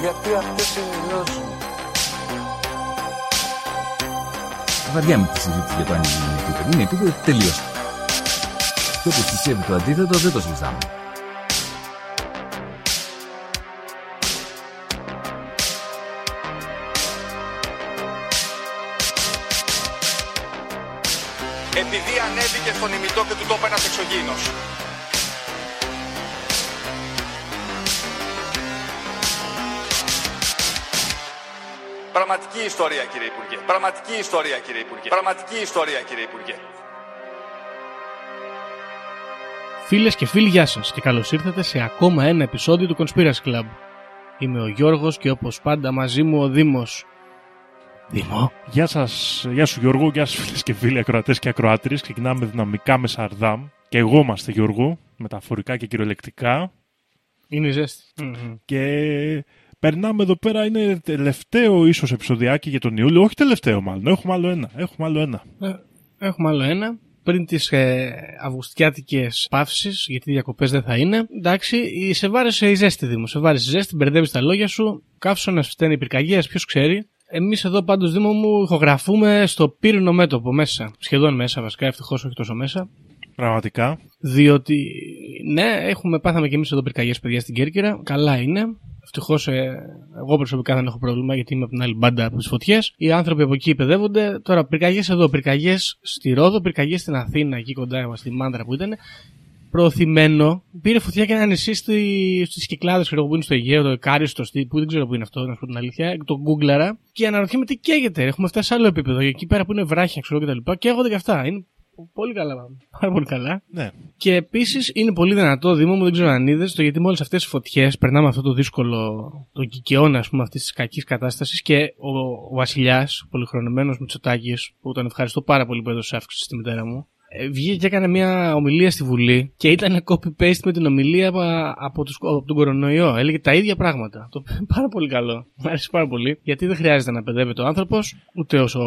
Γιατί αυτές είναι οι γνώσεις μου. Βαριά με τη συζήτηση για το αν είναι επίπεδο. Είναι επίπεδο τελείω. Και όπως πιστεύει το αντίθετο, δεν το συζητάμε. επειδή ανέβηκε στον ημιτό και του τόπου ένας εξωγήινος. Πραγματική ιστορία κύριε Υπουργέ. Πραγματική ιστορία κύριε Υπουργέ. Πραγματική ιστορία κύριε Υπουργέ. Φίλες και φίλοι, γεια σας και καλώς ήρθατε σε ακόμα ένα επεισόδιο του Conspiracy Club. Είμαι ο Γιώργος και όπως πάντα μαζί μου ο Δήμος. Δήμο. Γεια σας, γεια σου Γιώργο, γεια σας φίλες και φίλοι ακροατές και ακροάτριες. Ξεκινάμε δυναμικά με Σαρδάμ. Και εγώ είμαστε Γιώργο, μεταφορικά και κυριολεκτικά. Είναι η ζέστη. Μμμ. Και περνάμε εδώ πέρα, είναι τελευταίο ίσως επεισοδιάκι για τον Ιούλιο. Όχι τελευταίο μάλλον, έχουμε άλλο ένα. Έχουμε άλλο ένα. Ε, Έχουμε άλλο ένα. Πριν τις ε, αυγουστιάτικες παύσεις, γιατί διακοπές δεν θα είναι. Εντάξει, η- σε βάρεσε η ζέστη, Δήμο. Σε βάρεσε η ζέστη, μπερδεύεις τα λόγια σου. Καύσωνα φταίνει πυρκαγιές, ποιος ξέρει. Εμείς εδώ πάντως, Δήμο μου, ηχογραφούμε στο πύρινο μέτωπο μέσα. Σχεδόν μέσα, βασικά, ευτυχώς όχι τόσο μέσα. Πραγματικά. Διότι, ναι, έχουμε, πάθαμε και εμείς εδώ πυρκαγιές παιδιά στην Κέρκυρα. Καλά είναι. Ευτυχώς, ε, εγώ προσωπικά δεν έχω πρόβλημα γιατί είμαι από την άλλη μπάντα από τις φωτιές. Οι άνθρωποι από εκεί παιδεύονται. Τώρα, πυρκαγιές εδώ, πυρκαγιές στη Ρόδο, πυρκαγιές στην Αθήνα, εκεί κοντά στη Μάντρα που ήταν. Προωθημένο, πήρε φωτιά και ένα νησί στη, στις Κυκλάδες, ξέρω εγώ που είναι στο Αιγαίο, το Κάριστο, στη- που δεν ξέρω που είναι αυτό, να σου πω την αλήθεια. Το γκούγκλαρα και αναρωτιέμαι τι καίγεται. Έχουμε φτάσει σε άλλο επίπεδο. Εκεί πέρα που είναι βράχια, ξέρω εγώ κτλ. Καίγονται και αυτά. Είναι πολύ καλά, πάρα πολύ καλά. Ναι. Και επίσης είναι πολύ δυνατό, Δήμο μου, δεν ξέρω αν είδες, το γιατί με όλες αυτές τις φωτιές περνάμε αυτό το δύσκολο, το κικαιώνα, ας πούμε, αυτής της κακής κατάστασης και ο, ο Βασιλιάς, ο πολυχρονεμένο Μητσοτάκης, που τον ευχαριστώ πάρα πολύ που έδωσε αύξηση στη μητέρα μου, ε, βγήκε και έκανε μια ομιλία στη Βουλή και ήταν copy-paste με την ομιλία από, από, τους- από τον κορονοϊό. Έλεγε τα ίδια πράγματα. Το πάρα πολύ καλό. Μου άρεσε πάρα πολύ. Γιατί δεν χρειάζεται να παιδεύεται ο άνθρωπος, ούτε όσο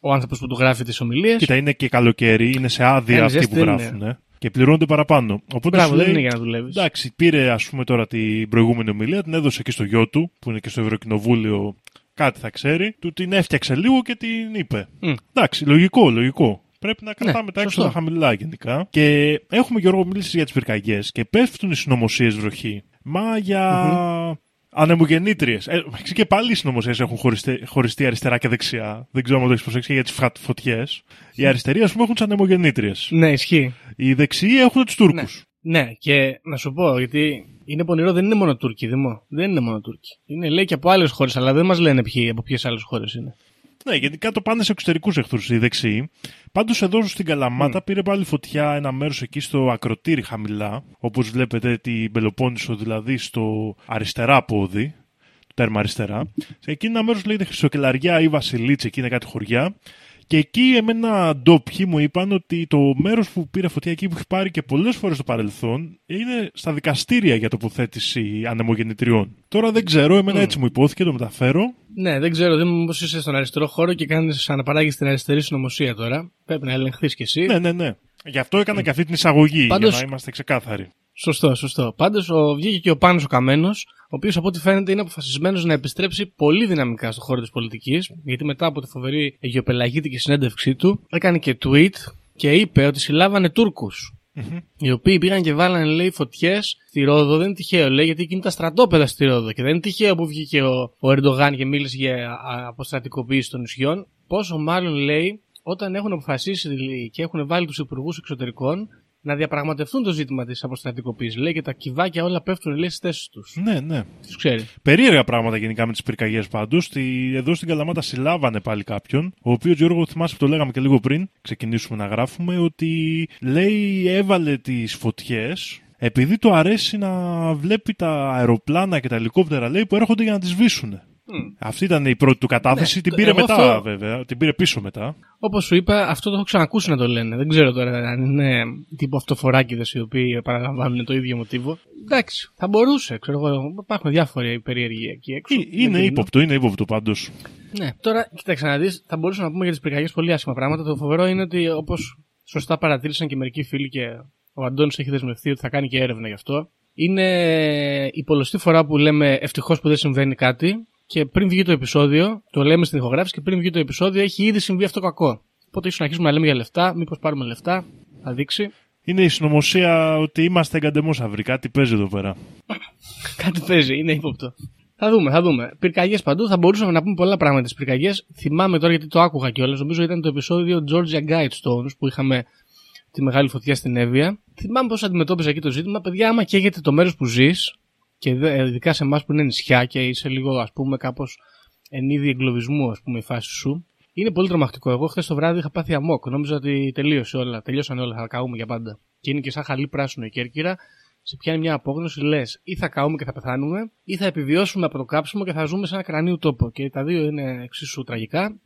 ο άνθρωπος που του γράφει τις ομιλίες. Κοίτα, είναι και καλοκαίρι, είναι σε άδεια Είναι αυτοί ζέστη, που δεν γράφουν. ε. Και πληρώνονται παραπάνω. Οπότε Μπράβο, σου δεν λέει, είναι για να δουλεύεις. εντάξει, πήρε ας πούμε τώρα την προηγούμενη ομιλία, την έδωσε και στο γιο του, που είναι και στο Ευρωκοινοβούλιο, κάτι θα ξέρει, του την έφτιαξε λίγο και την είπε. Μμ. Εντάξει, λογικό, λογικό. Πρέπει να κρατάμε τα Ναι, σωστό. έξοδα χαμηλά γενικά. Και έχουμε Γιώργο μίλησε για τις πυρκαγιές και πέφτουν οι συνωμοσίες βροχή. Μα για ανεμογεννήτριες. Ε, και πάλι οι συνωμοσίες έχουν χωριστεί, χωριστεί αριστερά και δεξιά. Δεν ξέρω αν το έχεις προσέξει για τις φωτιές. Οι αριστεροί, ας πούμε, έχουν τι ανεμογεννήτριες. Ναι, ισχύει. Οι δεξιοί έχουν τους Τούρκους. Ναι. Ναι, και να σου πω, γιατί είναι πονηρό, δεν είναι μόνο Τούρκοι, Δημό. Δεν είναι μόνο Τούρκοι. Είναι λέει και από άλλες χώρες, αλλά δεν μας λένε ποιοι, από ποιες άλλες χώρες είναι. Ναι, γιατί κάτω πάνε σε εξωτερικούς εχθρούς οι δεξιοί. Πάντως εδώ στην Καλαμάτα πήρε πάλι φωτιά ένα μέρος εκεί στο ακροτήρι χαμηλά. Όπως βλέπετε την Πελοπόννησο, δηλαδή στο αριστερά πόδι. Το τέρμα αριστερά. Σε εκείνο ένα μέρος λέγεται Χρυσοκελαριά ή Βασιλίτσα, εκεί είναι κάτι χωριά. Και εκεί εμένα ντόπιοι μου είπαν ότι το μέρος που πήρε φωτιά εκεί που έχει πάρει και πολλές φορές στο παρελθόν είναι στα δικαστήρια για τοποθέτηση ανεμογεννητριών. Τώρα δεν ξέρω, εμένα έτσι μου υπόθηκε, το μεταφέρω. Ναι, δεν ξέρω, δεν μου είσαι στον αριστερό χώρο και κάνεις αναπαράγεις την αριστερή συνωμοσία τώρα. Πρέπει να ελεγχθείς κι εσύ. Ναι, ναι, ναι. Γι' αυτό έκανα και αυτή την εισαγωγή, Πάντως- για να είμαστε ξεκάθαροι. Σωστό, σωστό. Πάντως βγήκε και ο Πάνος ο Καμένος, ο οποίος από ό,τι φαίνεται είναι αποφασισμένος να επιστρέψει πολύ δυναμικά στον χώρο της πολιτικής, γιατί μετά από τη φοβερή γεωπελαγήτικη συνέντευξή του έκανε και tweet και είπε ότι συλλάβανε Τούρκους, Οι οποίοι πήγαν και βάλανε, λέει, φωτιές στη Ρόδο. Δεν είναι τυχαίο, λέει, γιατί εκεί είναι τα στρατόπεδα στη Ρόδο. Και δεν είναι τυχαίο που βγήκε ο, ο Ερντογάν και μίλησε για α, αποστρατικοποίηση των νησιών. Πόσο μάλλον, λέει, όταν έχουν αποφασίσει λέει, και έχουν βάλει τους υπουργούς εξωτερικών να διαπραγματευτούν το ζήτημα της αποστρατικοποίηση. Λέει και τα κυβάκια όλα πέφτουν, λέει, στις θέσεις τους. Ναι, ναι. Τις ξέρει. Περίεργα πράγματα γενικά με τις πυρκαγιές πάντω. Εδώ στην Καλαμάτα συλλάβανε πάλι κάποιον, ο οποίος Γιώργο θυμάσαι που το λέγαμε και λίγο πριν, ξεκινήσουμε να γράφουμε, ότι λέει έβαλε τις φωτιές, επειδή του αρέσει να βλέπει τα αεροπλάνα και τα ελικόπτερα λέει, που έρχονται για να τις σβήσουν. Αυτή ήταν η πρώτη του κατάθεση. Ναι, την το- πήρε εγώ μετά, αυτό- βέβαια. Την πήρε πίσω μετά. Όπως σου είπα, αυτό το έχω ξανακούσει να το λένε. Δεν ξέρω τώρα αν είναι τύπου αυτοφοράκιδες οι οποίοι παραλαμβάνουν το ίδιο μοτίβο. Εντάξει, θα μπορούσε, ξέρω εγώ. Υπάρχουν διάφοροι περίεργοι εκεί έξω. Ε, Δεν Είναι κρίνω. ύποπτο, είναι ύποπτο πάντως. Ναι, τώρα κοίταξε να δεις, θα μπορούσαμε να πούμε για τις πυρκαγιές πολύ άσχημα πράγματα. Το φοβερό είναι ότι όπως σωστά παρατήρησαν και μερικοί φίλοι και ο Αντώνης έχει δεσμευτεί ότι θα κάνει και έρευνα γι' αυτό. Είναι η πολλωστή φορά που λέμε ευτυχώς που δεν συμβαίνει κάτι και πριν βγει το επεισόδιο, το λέμε στην ηχογράφηση και πριν βγει το επεισόδιο έχει ήδη συμβεί αυτό κακό. Οπότε ίσως να αρχίσουμε να λέμε για λεφτά, μήπως πάρουμε λεφτά, θα δείξει. Είναι η συνωμοσία ότι είμαστε εγκαντεμόσαυροι. Κάτι παίζει εδώ πέρα. Κάτι παίζει, είναι ύποπτο. Θα δούμε, θα δούμε. Πυρκαγιές παντού, θα μπορούσαμε να πούμε πολλά πράγματα τι πυρκαγιές. Θυμάμαι τώρα γιατί το άκουγα κιόλας. Νομίζω ήταν το επεισόδιο Georgia Guidestones που είχαμε τη μεγάλη φωτιά στην Εύβοια. Θυμάμαι πώς αντιμετώπιζα εκεί το ζήτημα. Παιδιά, άμα καίγεται το μέρος που ζεις, και δε- ειδικά σε εμάς που είναι νησιά και είσαι λίγο, ας πούμε, κάπως εν είδη εγκλωβισμού, ας πούμε, η φάση σου. Είναι πολύ τρομακτικό. Εγώ χθες το βράδυ είχα πάθει αμόκ. Νόμιζα ότι τελείωσε όλα. Τελειώσαν όλα. Θα καούμε για πάντα. Και είναι και σαν χαλί πράσινο η Κέρκυρα. Σε πιάνει μια απόγνωση, λες, ή θα καούμε και θα πεθάνουμε, ή θα επιβιώσουμε από το κάψιμο και θα ζούμε σε ένα κρανίο τόπο. Και τα δύο είναι εξίσου τραγικά.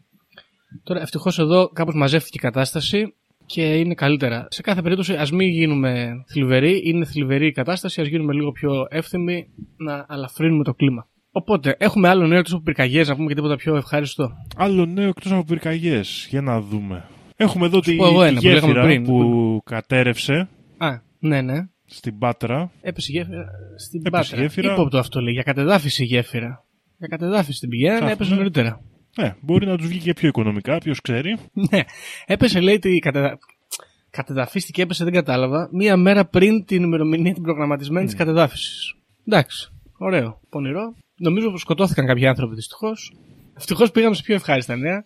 Τώρα, ευτυχώς εδώ κάπως μαζεύτηκε η κατάσταση και είναι καλύτερα. Σε κάθε περίπτωση, ας μην γίνουμε θλιβεροί. Είναι θλιβερή η κατάσταση, ας γίνουμε λίγο πιο εύθυμοι να αλαφρύνουμε το κλίμα. Οπότε, έχουμε άλλο νέο εκτός από πυρκαγιές, να πούμε και τίποτα πιο ευχάριστο. Άλλο νέο εκτός από πυρκαγιές. Για να δούμε. Έχουμε εδώ τη, πω εγώ ένα τη που λέγαμε γέφυρα πριν. που κατέρευσε Α, ναι, ναι. στην Πάτρα. Έπεσε η γέφυρα στην Έπεσε Πάτρα. γέφυρα. Ύποπτο αυτό λέει. Για κατεδάφιση η γέφυρα. Για κατεδάφιση την πηγαίνανε, Ψάχνουμε. έπεσε νωρίτερα. Ναι, μπορεί να τους βγει και πιο οικονομικά, ποιος ξέρει. Ναι. Έπεσε, λέει, ότι κατεδα... κατεδαφίστηκε, έπεσε, δεν κατάλαβα, μία μέρα πριν την ημερομηνία την προγραμματισμένη της κατεδάφισης. Εντάξει. Ωραίο. Πονηρό. Νομίζω πως σκοτώθηκαν κάποιοι άνθρωποι δυστυχώς. Ευτυχώς πήγαμε σε πιο ευχάριστα νέα.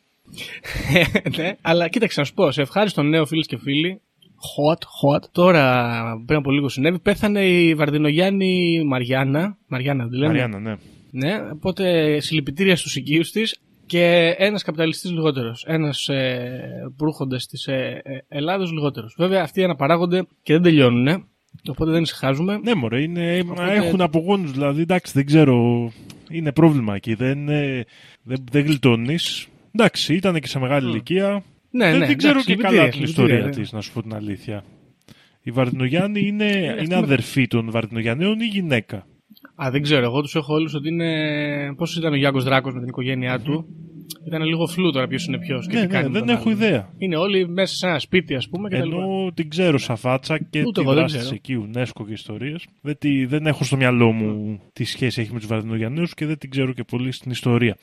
ναι, αλλά κοίταξε να σου πω, σε ευχάριστο νέο φίλες και φίλοι. Hot, hot. Τώρα, πριν από λίγο συνέβη, πέθανε η Βαρδινογιάννη Μαριάννα. Μαριάννα, τη λένε. Μαριάννα, ναι. Ναι, οπότε συλληπιτήρια στους οικείους της και ένας καπιταλιστής λιγότερος. Ένας ε, προύχοντας της ε, ε, Ελλάδος λιγότερος. Βέβαια αυτοί αναπαράγονται και δεν τελειώνουν, οπότε δεν ησυχάζουμε. Ναι, μωρέ, είναι, Οπότε- έχουν απογόνους, δηλαδή, εντάξει, δεν ξέρω, είναι πρόβλημα εκεί, δεν, ε, δεν, δεν γλιτώνεις. Εντάξει, ήταν και σε μεγάλη ηλικία. Ναι, δεν, ναι, δεν ξέρω εντάξει, και καλά συλληπιτήρια, την ιστορία συλληπιτήρια, της, να σου πω την αλήθεια. Η Βαρδινογιάννη είναι, είναι αυτή με- αδερφή των Βαρδινογιαννέων ή γυναίκα; Α, δεν ξέρω, εγώ τους έχω όλους ότι είναι... Πόσος ήταν ο Γιάνκος Δράκος με την οικογένειά του. Ήταν λίγο φλού τώρα ποιος είναι ποιος και Ναι, τι ναι, κάνει. με δεν τον έχω άλλον. ιδέα. Είναι όλοι μέσα σε ένα σπίτι ας πούμε και τα λοιπά. Ενώ την ξέρω σαν φάτσα και Ούτε τη εγώ δεν δράση της ξέρω. εκεί, UNESCO και ιστορίες. Δεν, τη- δεν έχω στο μυαλό μου τι σχέση έχει με τους Βαρδινογιαννέους και δεν την ξέρω και πολύ στην ιστορία.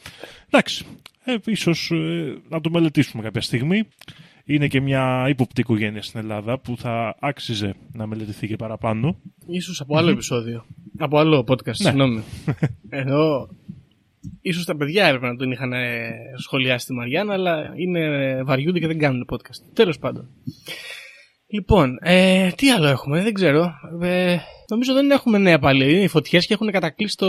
Εντάξει, ε, ίσως ε, να το μελετήσουμε κάποια στιγμή. Είναι και μια ύποπτη οικογένεια στην Ελλάδα που θα άξιζε να μελετηθεί και παραπάνω. Ίσως από άλλο επεισόδιο. Από άλλο podcast, Ναι. συγγνώμη. Ενώ ίσως τα παιδιά έπρεπε να τον είχαν ε, σχολιάσει τη Μαριάννα, αλλά είναι βαριούνται και δεν κάνουν podcast. Τέλος πάντων. Λοιπόν, ε, τι άλλο έχουμε, δεν ξέρω. Ε, νομίζω δεν έχουμε νέα πάλι. Είναι οι φωτιές και έχουν κατακλείσει το,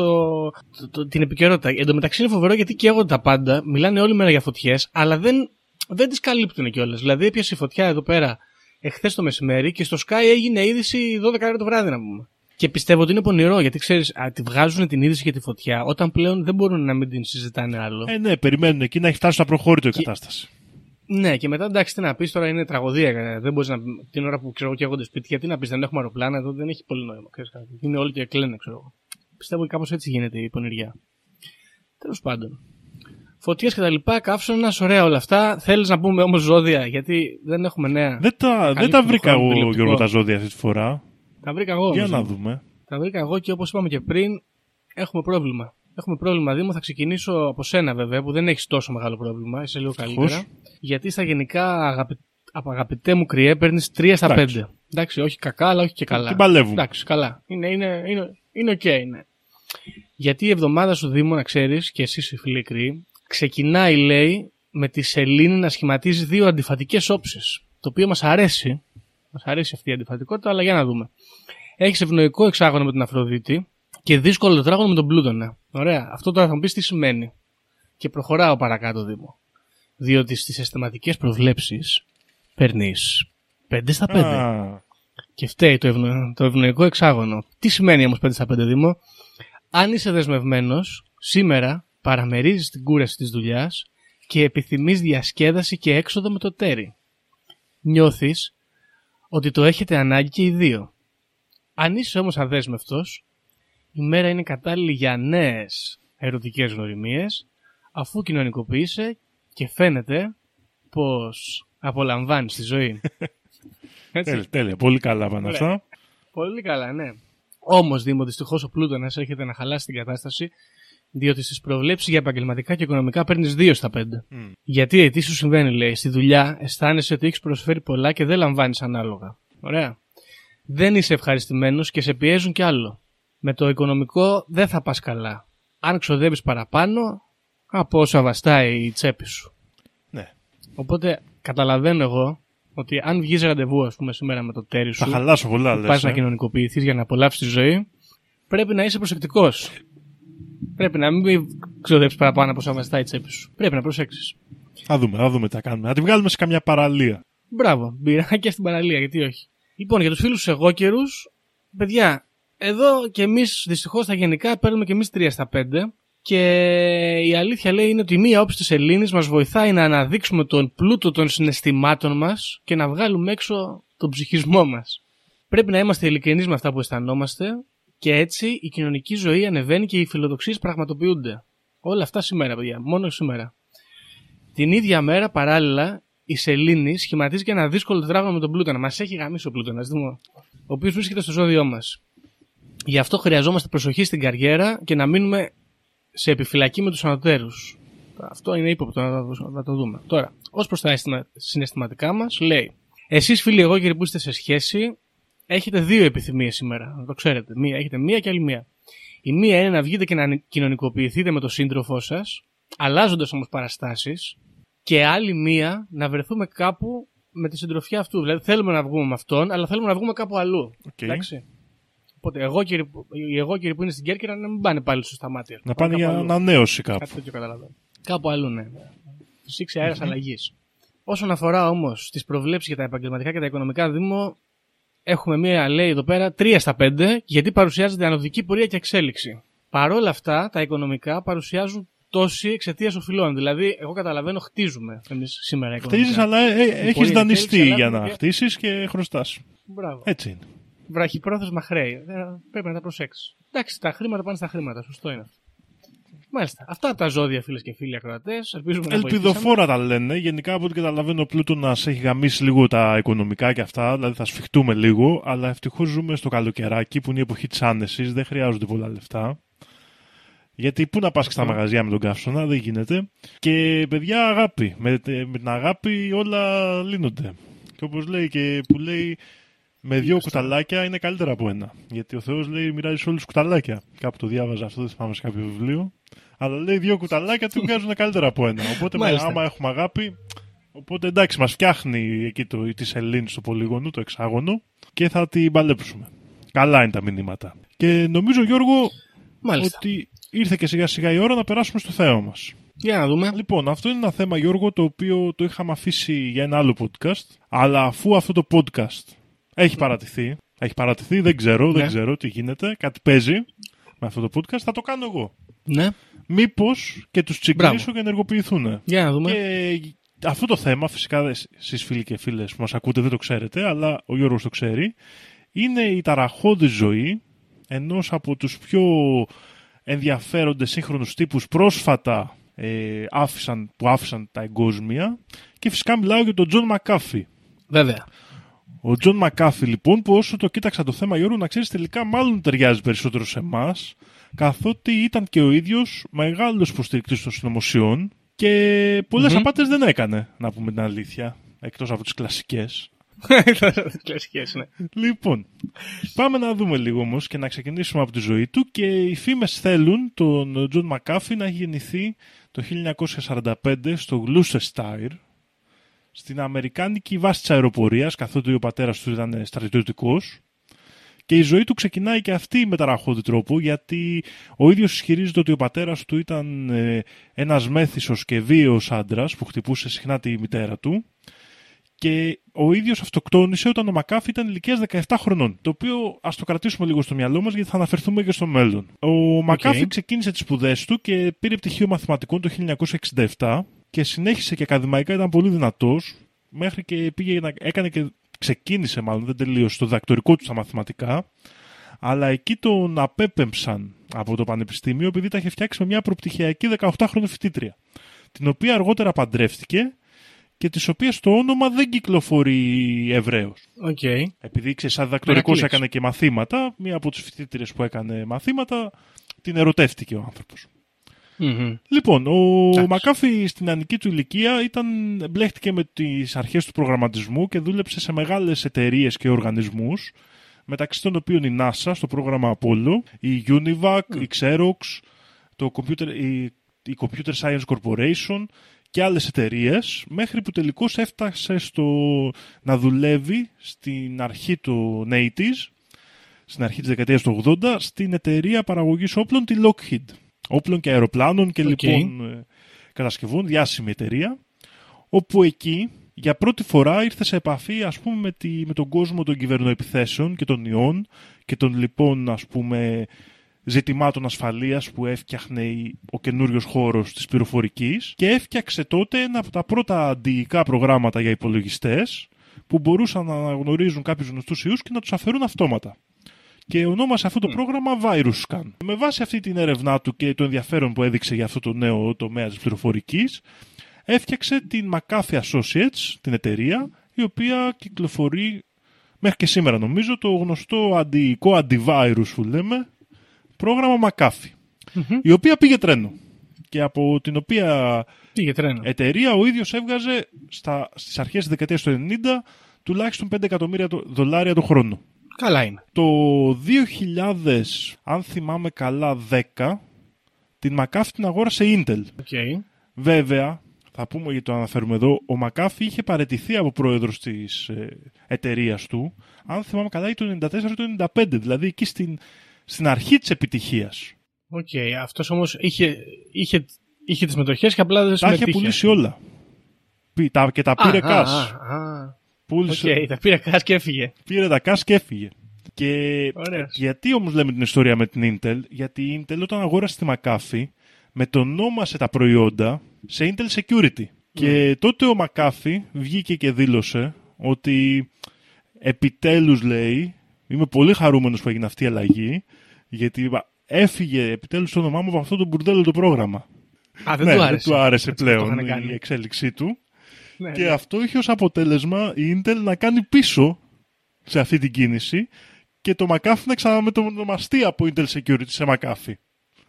το- το- την επικαιρότητα. Εν τω μεταξύ είναι φοβερό γιατί καίγονται τα πάντα. Μιλάνε όλη μέρα για φωτιές, αλλά δεν, δεν τις καλύπτουν κιόλας. Δηλαδή έπιασε η φωτιά εδώ πέρα εχθές το μεσημέρι και στο Sky έγινε είδηση 12 ώρα το βράδυ να πούμε. Και πιστεύω ότι είναι πονηρό γιατί ξέρεις, τη βγάζουν την είδηση για τη φωτιά όταν πλέον δεν μπορούν να μην την συζητάνε άλλο. Ε, ναι, περιμένουν εκεί να έχει φτάσει στο απροχώρητο η Και- κατάσταση. Ναι, και μετά εντάξει, τι να πεις τώρα είναι τραγωδία. ε, Δεν μπορείς να. την ώρα που ξέρω εγώ καίγονται σπίτια, τι να πεις, δεν έχουμε αεροπλάνα εδώ, δεν έχει πολύ νόημα. Ξέρεις, κάτι. Είναι όλοι και κλαίνε, ξέρω εγώ. Πιστεύω ότι κάπως έτσι γίνεται η πονηριά. Τέλος πάντων. Φωτιές και τα λοιπά, καύσωνα, ωραία όλα αυτά. Θέλεις να πούμε όμως ζώδια, γιατί δεν έχουμε νέα. Δεν τα, δεν Καλύπτει τα το βρήκα χρόνο εγώ, τηλεοπτικό. Γιώργο, τα ζώδια αυτή τη φορά. Τα βρήκα εγώ. Για όμως. να δούμε. Τα βρήκα εγώ και όπως είπαμε και πριν, έχουμε πρόβλημα. Έχουμε πρόβλημα, Δήμο. Θα ξεκινήσω από σένα, βέβαια, που δεν έχεις τόσο μεγάλο πρόβλημα. Είσαι λίγο Ευτυχώς. καλύτερα. Γιατί στα γενικά, αγαπη... από αγαπητέ μου κριέ, παίρνεις 3 στα 5. Εντάξει. Εντάξει. όχι κακά, αλλά όχι και καλά. Την παλεύουμε. Εντάξει, καλά. Είναι, είναι, είναι, είναι οκ, ναι. Γιατί η εβδομάδα σου, Δήμο, να ξέρεις, και εσύ οι φίλοι κριοί, ξεκινάει, λέει, με τη σελήνη να σχηματίζει δύο αντιφατικές όψεις. Το οποίο μας αρέσει. Μας αρέσει αυτή η αντιφατικότητα, αλλά για να δούμε. Έχεις ευνοϊκό εξάγωνο με την Αφροδίτη και δύσκολο τετράγωνο με τον Πλούτονα. Ωραία. Αυτό τώρα θα μου πεις τι σημαίνει. Και προχωράω παρακάτω, Δήμο. Διότι στις αισθηματικές προβλέψεις παίρνεις 5 στα 5. Α, Και φταίει το, ευνο... το ευνοϊκό εξάγωνο. Τι σημαίνει όμως 5 στα 5 Δήμο; Αν είσαι δεσμευμένος, σήμερα παραμερίζεις την κούραση της δουλειάς και επιθυμείς διασκέδαση και έξοδο με το τέρι. Νιώθεις ότι το έχετε ανάγκη και οι δύο. Αν είσαι όμως αδέσμευτος, η μέρα είναι κατάλληλη για νέες ερωτικές γνωριμίες, αφού κοινωνικοποιείσαι και φαίνεται πως απολαμβάνεις τη ζωή. Έτσι. Τέλεια, τέλεια. Πολύ καλά πάνε Ωραία. αυτά. Πολύ καλά, ναι. Όμως, Δήμο, δυστυχώς ο πλούτονας έρχεται να χαλάσει την κατάσταση, διότι στις προβλέψεις για επαγγελματικά και οικονομικά παίρνεις 2 στα 5. Μμ. Γιατί, τι σου συμβαίνει, λέει, στη δουλειά αισθάνεσαι ότι έχεις προσφέρει πολλά και δεν λαμβάνεις ανάλογα. Ωραία. Δεν είσαι ευχαριστημένος και σε πιέζουν κι άλλο. Με το οικονομικό δεν θα πας καλά. Αν ξοδεύεις παραπάνω από όσα βαστάει η τσέπη σου. Ναι. Οπότε καταλαβαίνω εγώ ότι αν βγεις ραντεβού, ας πούμε, σήμερα με το τέρι σου. Θα χαλάσω πολλά, που λες. πας να ε. κοινωνικοποιηθείς για να απολαύσεις τη ζωή, πρέπει να είσαι προσεκτικός. Πρέπει να μην ξοδέψεις παραπάνω από όσα βαστάει η τσέπη σου. Πρέπει να προσέξεις. Θα δούμε, θα δούμε τι θα κάνουμε. Να τη βγάλουμε σε καμιά παραλία. Μπράβο, μπειράκια στην παραλία, γιατί όχι. Λοιπόν, για τους φίλους τους εγώ καιρού, παιδιά, εδώ και εμείς δυστυχώς στα γενικά παίρνουμε και εμείς 3 στα 5. Και η αλήθεια λέει είναι ότι η μία όψη της Ελλήνης μας βοηθάει να αναδείξουμε τον πλούτο των συναισθημάτων μας και να βγάλουμε έξω τον ψυχισμό μας. Πρέπει να είμαστε ειλικρινείς με αυτά που αισθανόμαστε και έτσι η κοινωνική ζωή ανεβαίνει και οι φιλοδοξίες πραγματοποιούνται. Όλα αυτά σήμερα, παιδιά, μόνο σήμερα. Την ίδια μέρα, παράλληλα, η Σελήνη σχηματίζει και ένα δύσκολο τετράγωνο με τον Πλούτονα. Μας έχει γαμίσει ο Πλούτονα, ο οποίος βρίσκεται στο ζώδιό μας. Γι' αυτό χρειαζόμαστε προσοχή στην καριέρα και να μείνουμε σε επιφυλακή με τους ανωτέρους. Αυτό είναι ύποπτο να το, να το δούμε. Τώρα, ως προς τα αισθημα- συναισθηματικά μας, λέει: Εσείς, φίλοι αιγόκεροι που είστε σε σχέση, έχετε δύο επιθυμίες σήμερα. Να το ξέρετε. Μία, έχετε μία και άλλη μία. Η μία είναι να βγείτε και να κοινωνικοποιηθείτε με τον σύντροφό σας, αλλάζοντας όμως παραστάσεις, και άλλη μία να βρεθούμε κάπου με τη συντροφιά αυτού. Δηλαδή θέλουμε να βγούμε με αυτόν, αλλά θέλουμε να βγούμε κάπου αλλού. Οκ. Εντάξει. Οπότε αιγόκεροι, που- οι αιγόκεροι που είναι στην Κέρκυρα να μην πάνε πάλι στο σταμάτιο. Να πάνε για ανανέωση κάπου. Κάτι τέτοιο καταλαβαίνω. Κάπου αλλού, ναι. Φυσήξει αέρας αλλαγής. Όσον αφορά όμως τις προβλέψεις για τα επαγγελματικά και τα οικονομικά δήμο, έχουμε μία λέει εδώ πέρα 3 στα 5, γιατί παρουσιάζεται ανωδική πορεία και εξέλιξη. Παρ' όλα αυτά, τα οικονομικά παρουσιάζουν τόση εξαιτίας οφειλών. Δηλαδή, εγώ καταλαβαίνω, χτίζουμε εμείς σήμερα οικονομικά. Χτίζεις, αλλά ε, έχει πορεία δανειστεί εξέλιξη, για αλλά να έχουμε χτίσεις και χρωστάς. Μπράβο. Έτσι είναι. Βραχυπρόθεσμα χρέη. Ε, Πρέπει να τα προσέξεις. Εντάξει, τα χρήματα πάνε στα χρήματα. Σωστό είναι αυτό. Μάλιστα. Αυτά τα ζώδια, φίλες και φίλοι ακροατές. Ελπίζουμε να βοηθήσαμε. Ελπιδοφόρα τα λένε. Γενικά από ό,τι καταλαβαίνω, ο Πλούτονα έχει γαμίσει λίγο τα οικονομικά και αυτά. Δηλαδή θα σφιχτούμε λίγο. Αλλά ευτυχώς ζούμε στο καλοκαιράκι που είναι η εποχή της άνεσης. Δεν χρειάζονται πολλά λεφτά. Γιατί πού να πας στα μαγαζιά με τον καύσωνα, δεν γίνεται. Και παιδιά, αγάπη. Με, με την αγάπη όλα λύνονται. Και όπως λέει και που λέει, με δύο κουταλάκια είναι καλύτερα από ένα. Γιατί ο Θεός λέει μοιράζεις σε όλους κουταλάκια. Κάπου το διάβαζα αυτό, δεν θυμάμαι σε κάποιο βιβλίο. Αλλά λέει δύο κουταλάκια του βγάζουν καλύτερα από ένα. Οπότε με, Μάλιστα. άμα έχουμε αγάπη. Οπότε εντάξει, μας φτιάχνει εκεί το, της σελήνη στο πολύγωνο, το εξάγωνο και θα την παλέψουμε. Καλά είναι τα μηνύματα. Και νομίζω, Γιώργο, Μάλιστα. ότι ήρθε και σιγά σιγά η ώρα να περάσουμε στο θέμα μας. Για να δούμε. Λοιπόν, αυτό είναι ένα θέμα, Γιώργο, το οποίο το είχαμε αφήσει για ένα άλλο podcast. Αλλά αφού αυτό το podcast έχει παρατηθεί, έχει παρατηθεί, δεν ξέρω, δεν Ναι. ξέρω τι γίνεται, κάτι παίζει με αυτό το podcast, θα το κάνω εγώ. Ναι. Μήπως και τους τσιγκλήσω Μπράβο. και ενεργοποιηθούν. Για να δούμε. Και αυτό το θέμα, φυσικά εσείς φίλοι και φίλες που μας ακούτε δεν το ξέρετε, αλλά ο Γιώργος το ξέρει, είναι η ταραχώδη ζωή ενός από τους πιο ενδιαφέροντες σύγχρονους τύπους πρόσφατα ε, άφησαν, που άφησαν τα εγκόσμια και φυσικά μιλάω για τον Τζον Μακάφι. Βέβαια. Ο Τζον Μακάφι λοιπόν που όσο το κοίταξα το θέμα Γιώργο να ξέρεις τελικά μάλλον ταιριάζει περισσότερο σε εμάς, καθότι ήταν και ο ίδιος μεγάλος υποστηρικτής των συνωμοσιών και πολλές Μμμ. απάτες δεν έκανε να πούμε την αλήθεια εκτός από τις κλασικές. Κλασικές, ναι. Λοιπόν, πάμε να δούμε λίγο όμως και να ξεκινήσουμε από τη ζωή του και οι φήμες θέλουν τον Τζον Μακάφι να έχει γεννηθεί το 1945 στο Gloucestershire στην Αμερικάνικη βάση της αεροπορίας καθότι ο πατέρας τους ήταν στρατιωτικός και η ζωή του ξεκινάει και αυτή με ταραχώδη τρόπο γιατί ο ίδιος ισχυρίζεται ότι ο πατέρας του ήταν ε, ένας μέθησος και βίαιος άντρας που χτυπούσε συχνά τη μητέρα του και ο ίδιος αυτοκτόνησε όταν ο Μακάφη ήταν ηλικίας 17 χρονών. Το οποίο ας το κρατήσουμε λίγο στο μυαλό μας γιατί θα αναφερθούμε και στο μέλλον. Ο Μακάφη ξεκίνησε τις σπουδές του και πήρε πτυχίο μαθηματικών το 1967 και συνέχισε και ακαδημαϊκά ήταν πολύ δυνατός μέχρι και πήγε να έκανε και ξεκίνησε μάλλον, δεν τελείωσε το διδακτορικό του στα μαθηματικά. Αλλά εκεί τον απέπεμψαν από το Πανεπιστήμιο επειδή τα είχε φτιάξει με μια προπτυχιακή 18χρονη φοιτήτρια. Την οποία αργότερα παντρεύτηκε και της οποίας το όνομα δεν κυκλοφορεί ευρέως. Okay. Επειδή ξέρεις, σαν διδακτορικός έκανε και μαθήματα, μία από τις φοιτήτριες που έκανε μαθήματα την ερωτεύτηκε ο άνθρωπος. Mm-hmm. Λοιπόν, ο Μακάφη στην ανική του ηλικία ήταν, μπλέχτηκε με τις αρχές του προγραμματισμού και δούλεψε σε μεγάλες εταιρείες και οργανισμούς, μεταξύ των οποίων η NASA στο πρόγραμμα Apollo, η Univac, η Xerox, το Computer, η, η Computer Science Corporation και άλλες εταιρείες, μέχρι που τελικώς έφτασε στο να δουλεύει στην αρχή του 80's, στην αρχή της δεκαετίας του 80, στην εταιρεία παραγωγής όπλων, τη Lockheed όπλων και αεροπλάνων και λοιπόν ε, κατασκευών, διάσημη εταιρεία, όπου εκεί για πρώτη φορά ήρθε σε επαφή ας πούμε με, τη, με τον κόσμο των κυβερνοεπιθέσεων και των ιών και των λοιπόν ας πούμε ζητημάτων ασφαλείας που έφτιαχνε ο καινούριος χώρος της πληροφορικής και έφτιαξε τότε ένα από τα πρώτα αντιϊκά προγράμματα για υπολογιστές που μπορούσαν να αναγνωρίζουν κάποιους γνωστούς ιούς και να τους αφαιρούν αυτόματα και ονόμασε αυτό το πρόγραμμα VirusScan. Με βάση αυτή την έρευνά του και το ενδιαφέρον που έδειξε για αυτό το νέο τομέα της πληροφορικής, έφτιαξε την McAfee Associates, την εταιρεία, η οποία κυκλοφορεί μέχρι και σήμερα νομίζω το γνωστό αντιοικό antivirus που λέμε, πρόγραμμα McAfee, η οποία πήγε τρένο και από την οποία πήγε τρένο. εταιρεία ο ίδιος έβγαζε στα, στις αρχές της δεκαετίας του 90 τουλάχιστον 5 εκατομμύρια δολάρια το χρόνο. Καλά είναι. Το 2000, αν θυμάμαι καλά, 10, την McAfee την αγόρασε Intel. Okay. Βέβαια, θα πούμε γιατί το αναφέρουμε εδώ, ο McAfee είχε παρετηθεί από πρόεδρος της ε, εταιρείας του, αν θυμάμαι καλά, το 94 το 95, δηλαδή εκεί στην, στην αρχή της επιτυχίας. Οκ, okay. αυτός όμως είχε, είχε, είχε τις μετοχές και απλά δεν Τα είχε πουλήσει όλα. Και τα πήρε cash. Πούλησε. Okay, τα πήρε κάς και έφυγε. Πήρε τα κάς και έφυγε. Και γιατί όμως λέμε την ιστορία με την Intel, γιατί η Intel όταν αγόρασε τη McAfee μετονόμασε τα προϊόντα σε Intel Security. Και τότε ο McAfee βγήκε και δήλωσε ότι επιτέλους λέει, είμαι πολύ χαρούμενος που έγινε αυτή η αλλαγή, γιατί έφυγε επιτέλους το όνομά μου από αυτό το μπουρδέλο το πρόγραμμα. Α, δεν, ναι, του, άρεσε. δεν του άρεσε πλέον η εξέλιξή του. Ναι, και ναι. αυτό είχε ως αποτέλεσμα η Intel να κάνει πίσω σε αυτή την κίνηση και το McAfee να ξαναμετονομαστεί από Intel Security σε McAfee.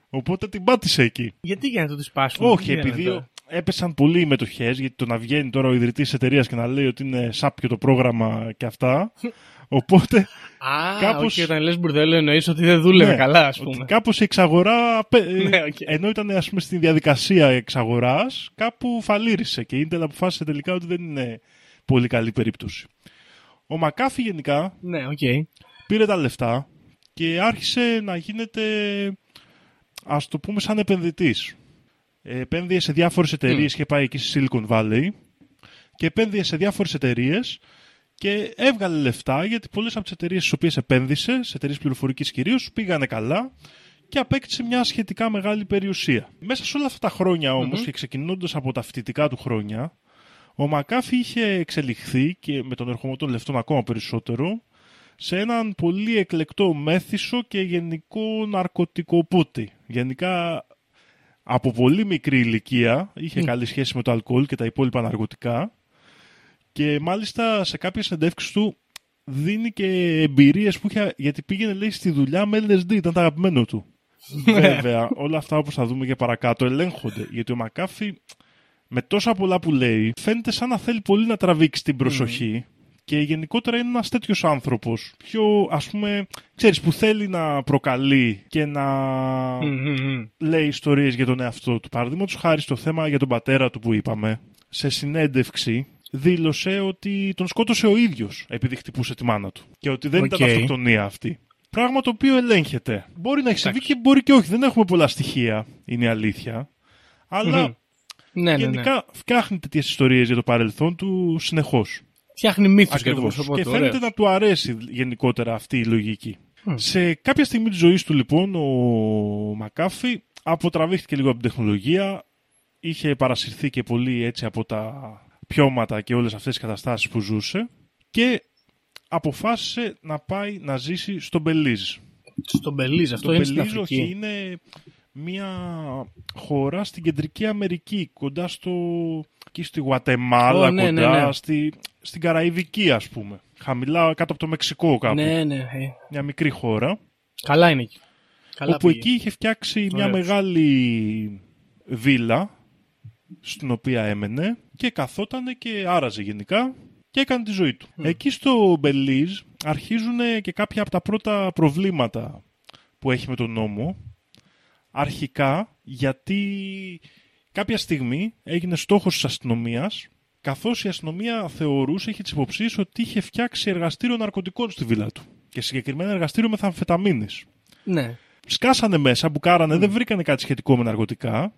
Οπότε την πάτησε εκεί. Γιατί για να το της σπάσουν. Όχι, επειδή έπεσαν πολλοί οι μετοχές, γιατί το να βγαίνει τώρα ο ιδρυτής εταιρείας και να λέει ότι είναι σάπιο το πρόγραμμα και αυτά. Οπότε. Α, κάπως... όχι, όταν λες μπουρδέλο εννοείς ότι δεν δούλευε ναι, καλά, ας πούμε. Κάπως η εξαγορά. ναι, okay. Ενώ ήταν ας πούμε, στη διαδικασία εξαγοράς, κάπου φαλήρισε και η Intel αποφάσισε τελικά ότι δεν είναι πολύ καλή περίπτωση. Ο Μακάφη γενικά ναι, okay. πήρε τα λεφτά και άρχισε να γίνεται, ας το πούμε, σαν επενδυτής. Επένδυε σε διάφορες εταιρείες και πάει εκεί στη Silicon Valley και επένδυε σε διάφορες εταιρείες και έβγαλε λεφτά γιατί πολλές από τις εταιρείες στις οποίες επένδυσε, σε εταιρείες πληροφορικής κυρίως, πήγανε καλά και απέκτησε μια σχετικά μεγάλη περιουσία. Μέσα σε όλα αυτά τα χρόνια και ξεκινώντας από τα φοιτητικά του χρόνια, ο Μακάφη είχε εξελιχθεί και με τον ερχομό των λεφτών ακόμα περισσότερο σε έναν πολύ εκλεκτό μέθησο και γενικό ναρκωτικοπούτη. Γενικά από πολύ μικρή ηλικία είχε καλή σχέση με το αλκοόλ και τα υπόλοιπα ναρκωτικά και μάλιστα σε κάποιες συνεντεύξεις του δίνει και εμπειρίες που είχε γιατί πήγαινε λέει στη δουλειά με LSD, ήταν το αγαπημένο του. Βέβαια, όλα αυτά όπως θα δούμε και παρακάτω ελέγχονται γιατί ο Μακάφη με τόσα πολλά που λέει, φαίνεται σαν να θέλει πολύ να τραβήξει την προσοχή. Και γενικότερα είναι ένας τέτοιος άνθρωπος. Πιο, ας πούμε, ξέρεις, που θέλει να προκαλεί και να λέει ιστορίες για τον εαυτό του. Παραδείγματος χάρη στο θέμα για τον πατέρα του που είπαμε, σε συνέντευξη δήλωσε ότι τον σκότωσε ο ίδιος επειδή χτυπούσε τη μάνα του. Και ότι δεν ήταν αυτοκτονία αυτή. Πράγμα το οποίο ελέγχεται. Μπορεί να έχει συμβεί και μπορεί και όχι. Δεν έχουμε πολλά στοιχεία, είναι η αλήθεια. Αλλά ναι, ναι, Γενικά ναι. φτιάχνει τέτοιες ιστορίες για το παρελθόν του συνεχώς. Φτιάχνει μύθους για το Ακριβώς. πρόσωπό Και του. φαίνεται ωραίος. να του αρέσει γενικότερα αυτή η λογική. Σε κάποια στιγμή της ζωής του λοιπόν ο Μακάφη αποτραβήχθηκε λίγο από την τεχνολογία, είχε παρασυρθεί και πολύ έτσι από τα πιώματα και όλες αυτές τις καταστάσεις που ζούσε και αποφάσισε να πάει να ζήσει στο Μπελίζ. Στον Μπελίζ, αυτό Το είναι στην Μπελίζ όχι, Αφρική. είναι μια χώρα στην Κεντρική Αμερική, κοντά στο... εκεί στη Γουατεμάλα, Ω, ναι, κοντά ναι, ναι. Στη... στην Καραϊβική ας πούμε. Χαμηλά κάτω από το Μεξικό κάπου. Ναι, ναι. ε. Μια μικρή χώρα. Καλά είναι εκεί. Καλά όπου πήγε. εκεί είχε φτιάξει μια Ωραίος. μεγάλη βίλα στην οποία έμενε και καθότανε και άραζε γενικά και έκανε τη ζωή του. Εκεί στο Μπελίζ αρχίζουν και κάποια από τα πρώτα προβλήματα που έχει με τον νόμο. Αρχικά γιατί κάποια στιγμή έγινε στόχος της αστυνομίας καθώς η αστυνομία θεωρούσε, είχε τις υποψίες ότι είχε φτιάξει εργαστήριο ναρκωτικών στη βίλα του και συγκεκριμένα εργαστήριο μεθαμφεταμίνης Ναι. σκάσανε μέσα, μπουκάρανε, δεν βρήκανε κάτι σχετικό με ναρκωτικά,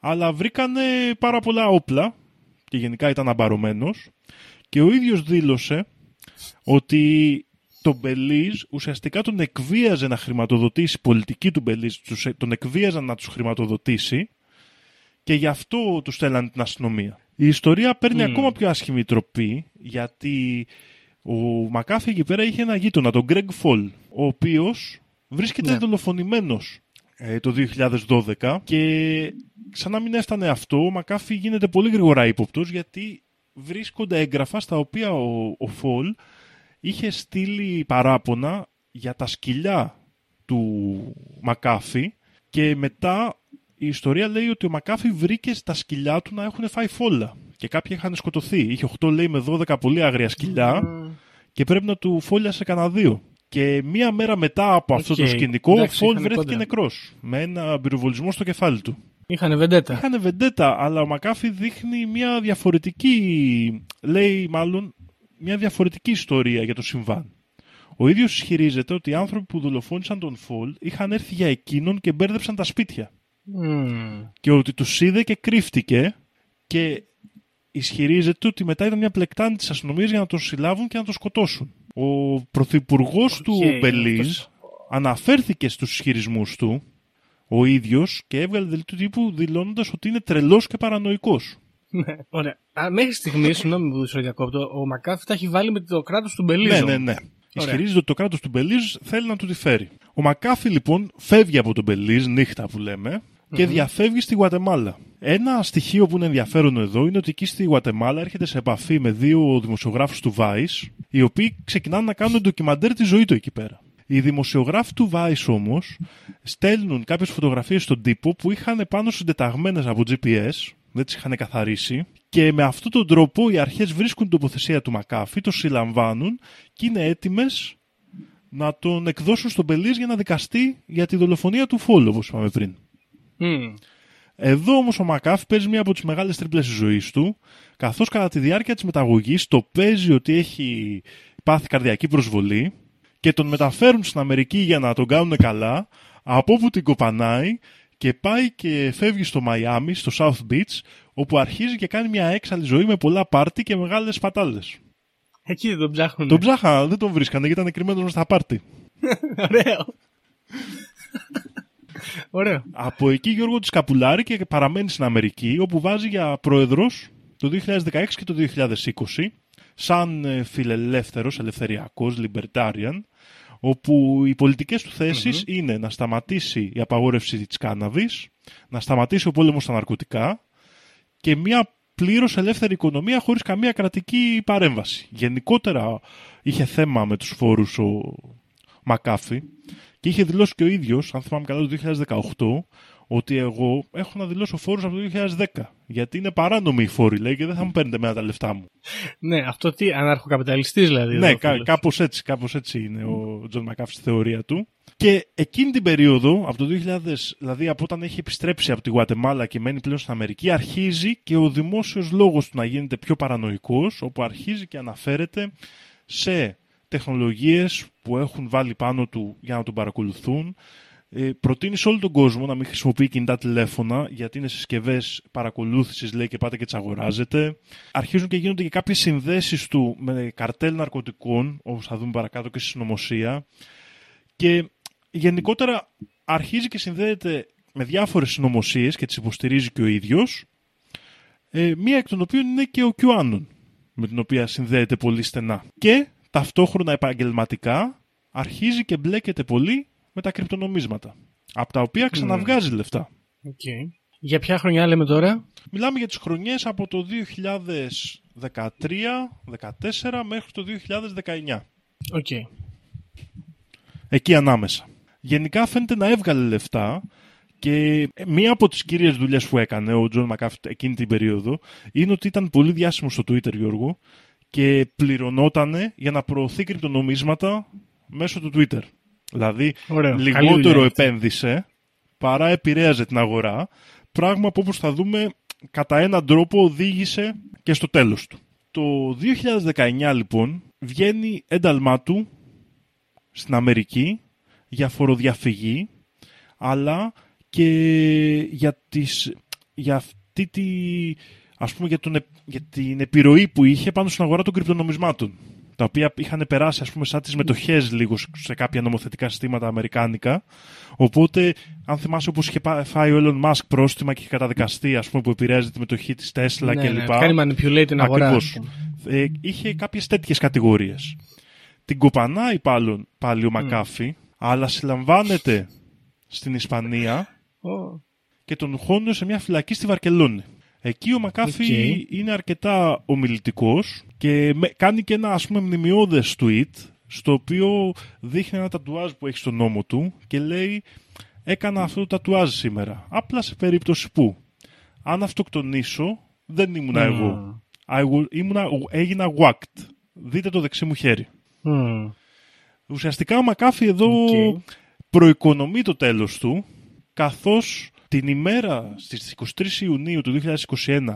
αλλά βρήκανε πάρα πολλά όπλα και γενικά ήταν αμπαρωμένος και ο ίδιος δήλωσε ότι το Μπελίζ ουσιαστικά τον εκβίαζε να χρηματοδοτήσει, η πολιτική του Μπελίζ τους- τον εκβίαζαν να τους χρηματοδοτήσει και γι' αυτό τους στέλνανε την αστυνομία. Η ιστορία παίρνει ακόμα πιο άσχημη τροπή γιατί ο Μακάφη εκεί πέρα είχε ένα γείτονα, τον Greg Φολ, ο οποίος βρίσκεται Ναι. δολοφονημένος ε, το 2012 και σαν να μην έφτανε αυτό, ο Μακάφη γίνεται πολύ γρήγορα ύποπτος γιατί βρίσκονται έγγραφα στα οποία ο, ο Φολ είχε στείλει παράπονα για τα σκυλιά του Μακάφη και μετά η ιστορία λέει ότι ο Μακάφη βρήκε στα σκυλιά του να έχουν φάει φόλα και κάποιοι είχαν σκοτωθεί. Είχε 8 λέει με 12 πολύ άγρια σκυλιά και πρέπει να του φόλιασε κανένα δύο. Και μία μέρα μετά από αυτό το Οκ. σκηνικό, Εντάξει, ο Φολ είχαν βρέθηκε κόντρα. νεκρός με ένα πυροβολισμό στο κεφάλι του. Είχανε βεντέτα. Είχαν βεντέτα, αλλά ο Μακάφη δείχνει μια διαφορετική, λέει μάλλον, μια διαφορετική ιστορία για το συμβάν. Ο ίδιος ισχυρίζεται ότι οι άνθρωποι που δολοφόνησαν τον Φολ είχαν έρθει για εκείνον και μπέρδεψαν τα σπίτια. Μμμ. Και ότι τους είδε και κρύφτηκε και ισχυρίζεται ότι μετά ήταν μια πλεκτάνη της αστυνομίας για να τον συλλάβουν και να τον σκοτώσουν. Ο πρωθυπουργός του Μπελίζ αυτός- αναφέρθηκε στους ισχυρισμούς του ο ίδιος και έβγαλε δελτίο τύπου δηλώνοντας ότι είναι τρελός και παρανοϊκός. Ναι, ωραία. Α, μέχρι στιγμής, συγγνώμη που σου διακόπτω, ο Μακάφη τα έχει βάλει με το κράτος του Μπελίζου. Ναι, ναι, ναι. Ισχυρίζεται ότι το κράτος του Μπελίζ θέλει να του τη φέρει. Ο Μακάφη λοιπόν φεύγει από τον Μπελίζ, νύχτα που λέμε, και διαφεύγει στη Γουατεμάλα. Ένα στοιχείο που είναι ενδιαφέρον εδώ είναι ότι εκεί στη Γουατεμάλα έρχεται σε επαφή με δύο δημοσιογράφους του Vice, οι οποίοι ξεκινάνε να κάνουν ντοκιμαντέρ τη ζωή του εκεί πέρα. Οι δημοσιογράφοι του Vice όμως στέλνουν κάποιες φωτογραφίες στον τύπο που είχαν πάνω συντεταγμένες από GPS, δεν τις είχαν καθαρίσει και με αυτόν τον τρόπο οι αρχές βρίσκουν την τοποθεσία του Μακάφη, το συλλαμβάνουν και είναι έτοιμες να τον εκδώσουν στον Μπελίζ για να δικαστεί για τη δολοφονία του Φόλ, όπως είπαμε πριν. Μμμ. Εδώ όμως ο Μακάφη παίζει μία από τις μεγάλες τρίπλες της ζωής του, καθώς κατά τη διάρκεια της μεταγωγής το παίζει ότι έχει πάθει καρδιακή προσβολή και τον μεταφέρουν στην Αμερική για να τον κάνουν καλά, από όπου την κοπανάει και πάει και φεύγει στο Μαϊάμι, στο South Beach, όπου αρχίζει και κάνει μια έξαλλη ζωή με πολλά πάρτι και μεγάλες πατάλες. Εκεί δεν τον ψάχνουν. Τον ψάχα, δεν τον βρίσκανε γιατί ήταν κρυμμένος μες στα πάρτι. Ωραίο. Ωραίο. Από εκεί Γιώργο της Καπουλάρη και παραμένει στην Αμερική όπου βάζει για πρόεδρος το 2016 και το 2020 σαν ε, φιλελεύθερος, ελευθεριακός, libertarian όπου οι πολιτικές του θεσεις είναι να σταματήσει η απαγόρευση της κάναβης, να σταματήσει ο πόλεμος στα ναρκωτικά και μια πλήρως ελεύθερη οικονομία χωρίς καμία κρατική παρέμβαση. Γενικότερα είχε θέμα με τους φόρους ο Μακάφη και είχε δηλώσει και ο ίδιος, αν θυμάμαι καλά το 2018, ότι εγώ έχω να δηλώσω φόρους από το 2010. Γιατί είναι παράνομοι οι φόροι, λέει, και δεν θα μου παίρνετε μένα τα λεφτά μου. Ναι, αυτό τι, αναρχοκαπιταλιστής δηλαδή. ναι, εδώ, κα, φίλος. κάπως έτσι, κάπως έτσι είναι ο Τζον Μακάφη στη θεωρία του. Και εκείνη την περίοδο, από το 2000, δηλαδή από όταν έχει επιστρέψει από τη Γουατεμάλα και μένει πλέον στην Αμερική, αρχίζει και ο δημόσιος λόγος του να γίνεται πιο παρανοϊκός, όπου αρχίζει και αναφέρεται σε τεχνολογίες που έχουν βάλει πάνω του για να τον παρακολουθούν, Ε, προτείνεις σε όλο τον κόσμο να μην χρησιμοποιεί κινητά τηλέφωνα, γιατί είναι συσκευές παρακολούθησης, λέει, και πάτε και τις αγοράζετε. Αρχίζουν και γίνονται και κάποιες συνδέσεις του με καρτέλ ναρκωτικών, όπως θα δούμε παρακάτω και στη συνωμοσία. Και γενικότερα αρχίζει και συνδέεται με διάφορες συνωμοσίες και τις υποστηρίζει και ο ίδιος. Ε, μία εκ των οποίων είναι και ο QAnon, με την οποία συνδέεται πολύ στενά. Και ταυτόχρονα επαγγελματικά αρχίζει και μπλέκεται πολύ με τα κρυπτονομίσματα. Από τα οποία ξαναβγάζει λεφτά. Okay. Για ποια χρονιά λέμε τώρα; Μιλάμε για τις χρονιές από το 2013-2014 μέχρι το 2019. OK. Okay. Εκεί ανάμεσα. Γενικά φαίνεται να έβγαλε λεφτά και μία από τις κύριες δουλειές που έκανε ο Τζον Μακάφι εκείνη την περίοδο είναι ότι ήταν πολύ διάσημος στο Twitter, Γιώργο, και πληρωνότανε για να προωθεί κρυπτονομίσματα μέσω του Twitter. Δηλαδή, Ωραίο. λιγότερο επένδυσε παρά επηρέαζε την αγορά, πράγμα που όπως θα δούμε κατά έναν τρόπο οδήγησε και στο τέλος του. Το 2019 λοιπόν βγαίνει ένταλμα του στην Αμερική για φοροδιαφυγή, αλλά και για, τις, για αυτή τη, ας πούμε, για, τον, για την επιρροή που είχε πάνω στην αγορά των κρυπτονομισμάτων τα οποία είχαν περάσει ας πούμε σαν τις μετοχές λίγο σε κάποια νομοθετικά συστήματα αμερικάνικα. Οπότε, αν θυμάσαι όπως είχε φάει ο Elon Musk πρόστιμα και είχε καταδικαστεί ας πούμε που επηρέαζε τη μετοχή της Tesla ναι, κλπ. Ναι, κάνει manipulate την αγορά. Ακριβώς. Ε, είχε κάποιες τέτοιες κατηγορίες. Την κοπανάει πάλι, πάλι ο Μακάφη, αλλά συλλαμβάνεται στην Ισπανία και τον χώνουν σε μια φυλακή στη Βαρκελόνη. Εκεί ο Μακάφη είναι αρκετά ομιλητικός και κάνει και ένα ας πούμε μνημειώδες tweet στο οποίο δείχνει ένα τατουάζ που έχει στον νόμο του και λέει έκανα αυτό το τατουάζ σήμερα. Απλά σε περίπτωση που αν αυτοκτονήσω δεν ήμουνα εγώ. ήμουνα, έγινα whacked. Δείτε το δεξί μου χέρι. Ουσιαστικά ο Μακάφη εδώ προοικονομεί το τέλος του καθώς την ημέρα στις 23 Ιουνίου του 2021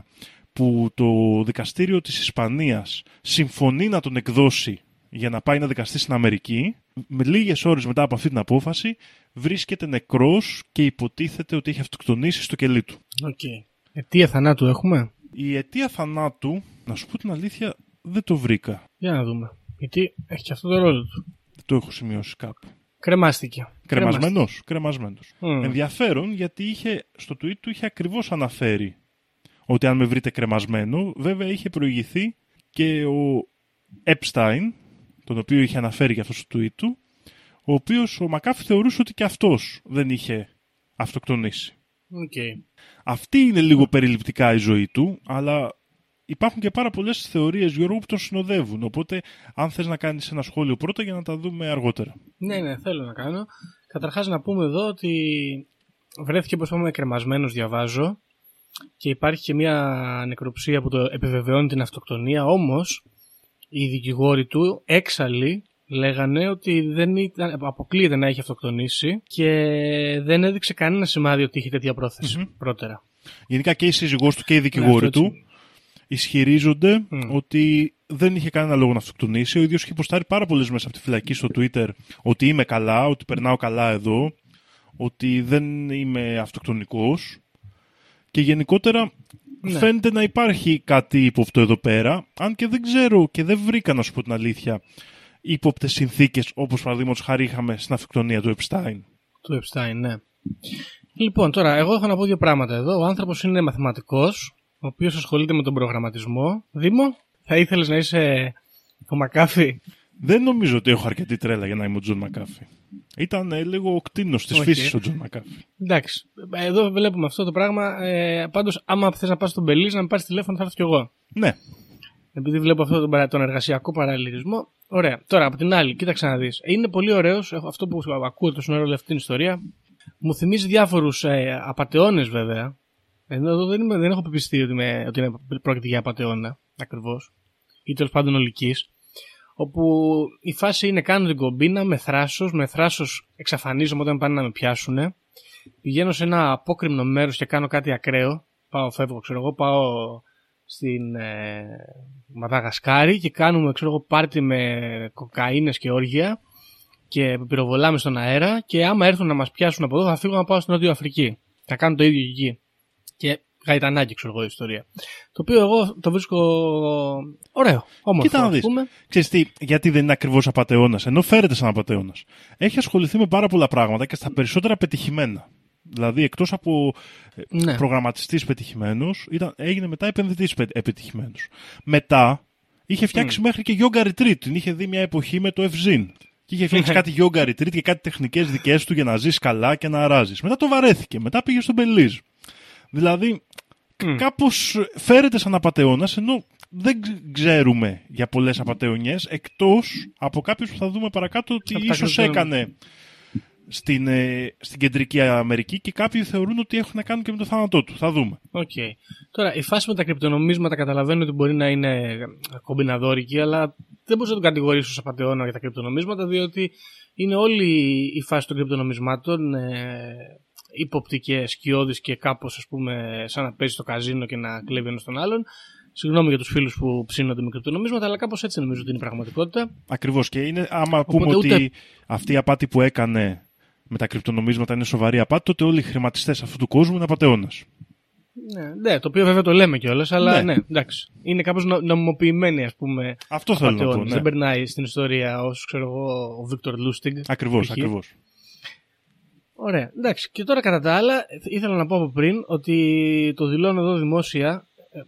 που το δικαστήριο της Ισπανίας συμφωνεί να τον εκδώσει για να πάει να δικαστεί στην Αμερική, με λίγες ώρες μετά από αυτή την απόφαση βρίσκεται νεκρός και υποτίθεται ότι έχει αυτοκτονήσει στο κελί του. Okay. Αιτία θανάτου έχουμε; Η αιτία θανάτου, να σου πω την αλήθεια, δεν το βρήκα. Για να δούμε. Γιατί έχει και αυτό το ρόλο του. Δεν το έχω σημειώσει κάπου. Κρεμάστηκε. Κρεμασμένος. Κρεμασμένος. Ενδιαφέρον γιατί είχε, στο tweet του είχε ακριβώς αναφέρει ότι αν με βρείτε κρεμασμένο, βέβαια είχε προηγηθεί και ο Epstein, τον οποίο είχε αναφέρει για αυτός στο tweet του, ο οποίος ο Μακάφη θεωρούσε ότι και αυτός δεν είχε αυτοκτονήσει. Okay. Αυτή είναι λίγο περιληπτικά η ζωή του, αλλά υπάρχουν και πάρα πολλές θεωρίες Γιώργο που τον συνοδεύουν. Οπότε, αν θες να κάνεις ένα σχόλιο πρώτα για να τα δούμε αργότερα. Ναι, ναι, θέλω να κάνω. Καταρχάς, να πούμε εδώ ότι βρέθηκε, όπω είπαμε, κρεμασμένος, διαβάζω. Και υπάρχει και μια νεκροψία που το επιβεβαιώνει την αυτοκτονία. Όμως, οι δικηγόροι του, έξαλλοι, λέγανε ότι δεν ήταν, αποκλείεται να έχει αυτοκτονήσει και δεν έδειξε κανένα σημάδι ότι είχε τέτοια πρώτερα. Γενικά και η σύζυγός του και οι δικηγόροι ναι, του ισχυρίζονται ότι δεν είχε κανένα λόγο να αυτοκτονήσει. Ο ίδιος είχε υποστάρει πάρα πολλές μέσα από τη φυλακή στο Twitter ότι είμαι καλά, ότι περνάω καλά εδώ, ότι δεν είμαι αυτοκτονικός. Και γενικότερα ναι. φαίνεται να υπάρχει κάτι ύποπτο εδώ πέρα, αν και δεν ξέρω και δεν βρήκα να σου πω την αλήθεια ύποπτες συνθήκες όπως παραδείγματος χάρη είχαμε στην αυτοκτονία του Epstein. Του Epstein, ναι. Λοιπόν, τώρα, εγώ έχω να πω δύο πράγματα εδώ. Ο άνθρωπος είναι μαθηματικός ο οποίος ασχολείται με τον προγραμματισμό. Δήμο, θα ήθελες να είσαι ο Μακάφη; Δεν νομίζω ότι έχω αρκετή τρέλα για να είμαι ο Τζον Μακάφη. Ήταν ε, λίγο ο κτήνος της φύσης ο Τζον Μακάφη. Εντάξει. Εδώ βλέπουμε αυτό το πράγμα. Ε, Πάντως, άμα θες να πας στον Μπελής, να με πάρεις τηλέφωνο, θα έρθω κι εγώ. Ναι. Επειδή βλέπω αυτό τον, τον εργασιακό παραλληλισμό. Ωραία. Τώρα, από την άλλη, κοίταξε να δεις. Είναι πολύ ωραίος αυτό που ακούω το σύνολο αυτή την ιστορία. Μου θυμίζει διάφορους ε, απαταιώνες βέβαια εδώ δεν, είμαι, δεν έχω πεπιστεί ότι, με, ότι είναι, πρόκειται για απαταιώνα ακριβώς. Ή τέλος πάντων ολικής. Όπου η φάση είναι κάνω την κομπίνα με θράσος, με θράσος εξαφανίζομαι όταν πάνε να με πιάσουν. Πηγαίνω σε ένα απόκριμνο μέρος και κάνω κάτι ακραίο. Πάω, φεύγω, ξέρω εγώ, πάω στην ε, Μαδαγασκάρη και κάνουμε ξέρω εγώ, πάρτι με κοκαίνες και όργια και πυροβολάμε στον αέρα και άμα έρθουν να μας πιάσουν από εδώ θα φύγω να πάω στην Νότια Αφρική. Θα κάνω το ίδιο και εκεί. Και γαϊτανάκι ξέρω εγώ η ιστορία. Το οποίο εγώ το βρίσκω ωραίο, όμορφο Κοίτα να ας δεις. πούμε. Ξέρεις τι, γιατί δεν είναι ακριβώς απαταιώνας, ενώ φέρεται σαν απαταιώνας. Έχει ασχοληθεί με πάρα πολλά πράγματα και στα περισσότερα πετυχημένα. Δηλαδή, εκτός από Ναι. προγραμματιστής πετυχημένο, έγινε μετά επενδυτής επιτυχημένος. Μετά είχε φτιάξει μέχρι και yoga retreat. Την είχε δει μια εποχή με το FZIN. Και είχε φτιάξει κάτι yoga retreat και κάτι τεχνικές δικές του για να ζεις καλά και να αράζει. Μετά το βαρέθηκε. Μετά πήγε στον Μπελίζ. Δηλαδή, Μμ. κάπως φέρεται σαν απαταιώνας, ενώ δεν ξ- ξέρουμε για πολλές απαταιωνιές, εκτός από κάποιους που θα δούμε παρακάτω ότι Από τα ίσως κρυπτονομ- έκανε στην, ε, στην κεντρική Αμερική και κάποιοι θεωρούν ότι έχουν να κάνουν και με το θάνατό του. Θα δούμε. Οκ. Τώρα, η φάση με τα κρυπτονομίσματα καταλαβαίνω ότι μπορεί να είναι κομπιναδόρικη, αλλά δεν μπορεί να τον κατηγορήσει ως απατεώνα για τα κρυπτονομίσματα, διότι είναι όλη η φάση των κρυπτονομισμάτων ε, ύποπτη και σκιώδη και κάπως, ας πούμε, σαν να παίζει στο καζίνο και να κλέβει ένας τον άλλον. Συγγνώμη για τους φίλους που ψήνονται με κρυπτονομίσματα, αλλά κάπως έτσι νομίζω ότι είναι η πραγματικότητα. Ακριβώς. Και είναι, άμα Οπότε πούμε ούτε- ότι αυτή η απάτη που έκανε με τα κρυπτονομίσματα είναι σοβαρή απάτη, τότε όλοι οι χρηματιστές αυτού του κόσμου είναι απαταιώνας. Ναι, ναι, το οποίο βέβαια το λέμε κιόλας, αλλά Ναι. ναι, εντάξει. Είναι κάπως νομιμοποιημένη, ας πούμε, Αυτό θέλω να πω. απαταιώνας. Ναι. Δεν περνάει στην ιστορία ως, ξέρω εγώ, ο Βίκτορ Λούστιγκ. Ακριβώς, π.χ. ακριβώς. Ωραία. Εντάξει. Και τώρα κατά τα άλλα, ήθελα να πω από πριν ότι το δηλώνω εδώ δημόσια. ε,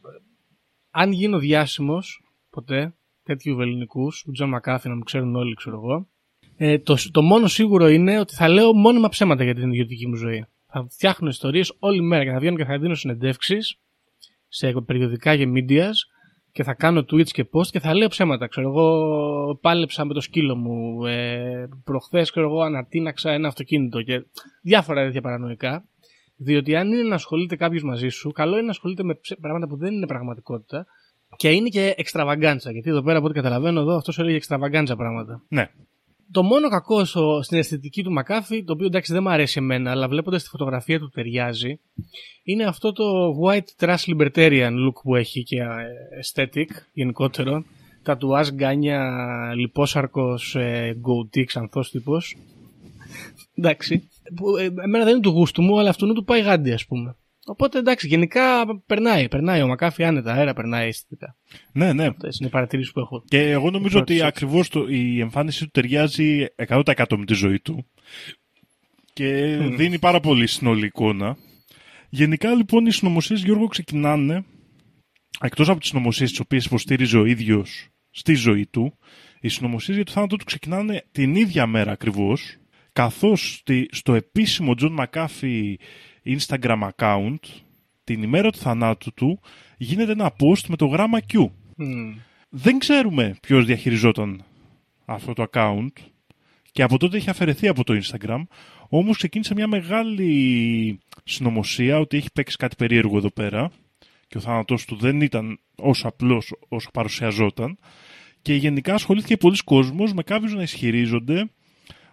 αν γίνω διάσημος ποτέ τέτοιου ελληνικού, του Τζον Μακάφη, να μου ξέρουν όλοι, ξέρω εγώ, ε, το, το μόνο σίγουρο είναι ότι θα λέω μόνιμα ψέματα για την ιδιωτική μου ζωή. Θα φτιάχνω ιστορίες όλη μέρα και θα βγαίνω και θα δίνω συνεντεύξεις σε περιοδικά και medias και θα κάνω tweets και post και θα λέω ψέματα. Ξέρω εγώ, πάλεψα με το σκύλο μου. Ε, Προχθές, ξέρω εγώ, ανατείναξα ένα αυτοκίνητο και διάφορα τέτοια παρανοϊκά. Διότι αν είναι να ασχολείται κάποιος μαζί σου, καλό είναι να ασχολείται με ψε- πράγματα που δεν είναι πραγματικότητα και είναι και εξτραβαγκάντσα. Γιατί εδώ πέρα, από ό,τι καταλαβαίνω, εδώ αυτός έλεγε εξτραβαγκάντσα πράγματα. Ναι. Το μόνο κακό στο, στην αισθητική του Μακάφη, το οποίο εντάξει δεν μου αρέσει εμένα, αλλά βλέποντας τη φωτογραφία του ταιριάζει, είναι αυτό το white trash libertarian look που έχει και ε, aesthetic γενικότερο. Τατουάζ, γκάνια, λιπόσαρκος, ε, goatee, ξανθός τύπος. εντάξει. Που, ε, εμένα δεν είναι του γούστου μου, αλλά αυτού του πάει γάντι, ας πούμε. Οπότε εντάξει, γενικά περνάει. Περνάει ο Μακάφη άνετα, αέρα περνάει αισθητικά. Ναι, ναι. Αυτές είναι οι παρατηρήσεις που έχω. Και εγώ νομίζω πρώτη ότι σκέψη. ακριβώς η εμφάνιση του ταιριάζει 100% με τη ζωή του. Και δίνει πάρα πολύ συνολή εικόνα. Γενικά λοιπόν οι συνωμοσίες Γιώργο ξεκινάνε εκτός από τις συνωμοσίες τις οποίες υποστήριζε ο ίδιος στη ζωή του, οι συνωμοσίες για το θάνατό του ξεκινάνε την ίδια μέρα ακριβώς, καθώς στο επίσημο John McAfee Instagram account, την ημέρα του θανάτου του, γίνεται ένα post με το γράμμα Q. Μμμ. Δεν ξέρουμε ποιος διαχειριζόταν αυτό το account και από τότε έχει αφαιρεθεί από το Instagram, όμως ξεκίνησε μια μεγάλη συνωμοσία ότι έχει παίξει κάτι περίεργο εδώ πέρα και ο θάνατός του δεν ήταν όσο απλός όσο παρουσιαζόταν και γενικά ασχολήθηκε πολλοί κόσμος με κάποιους να ισχυρίζονται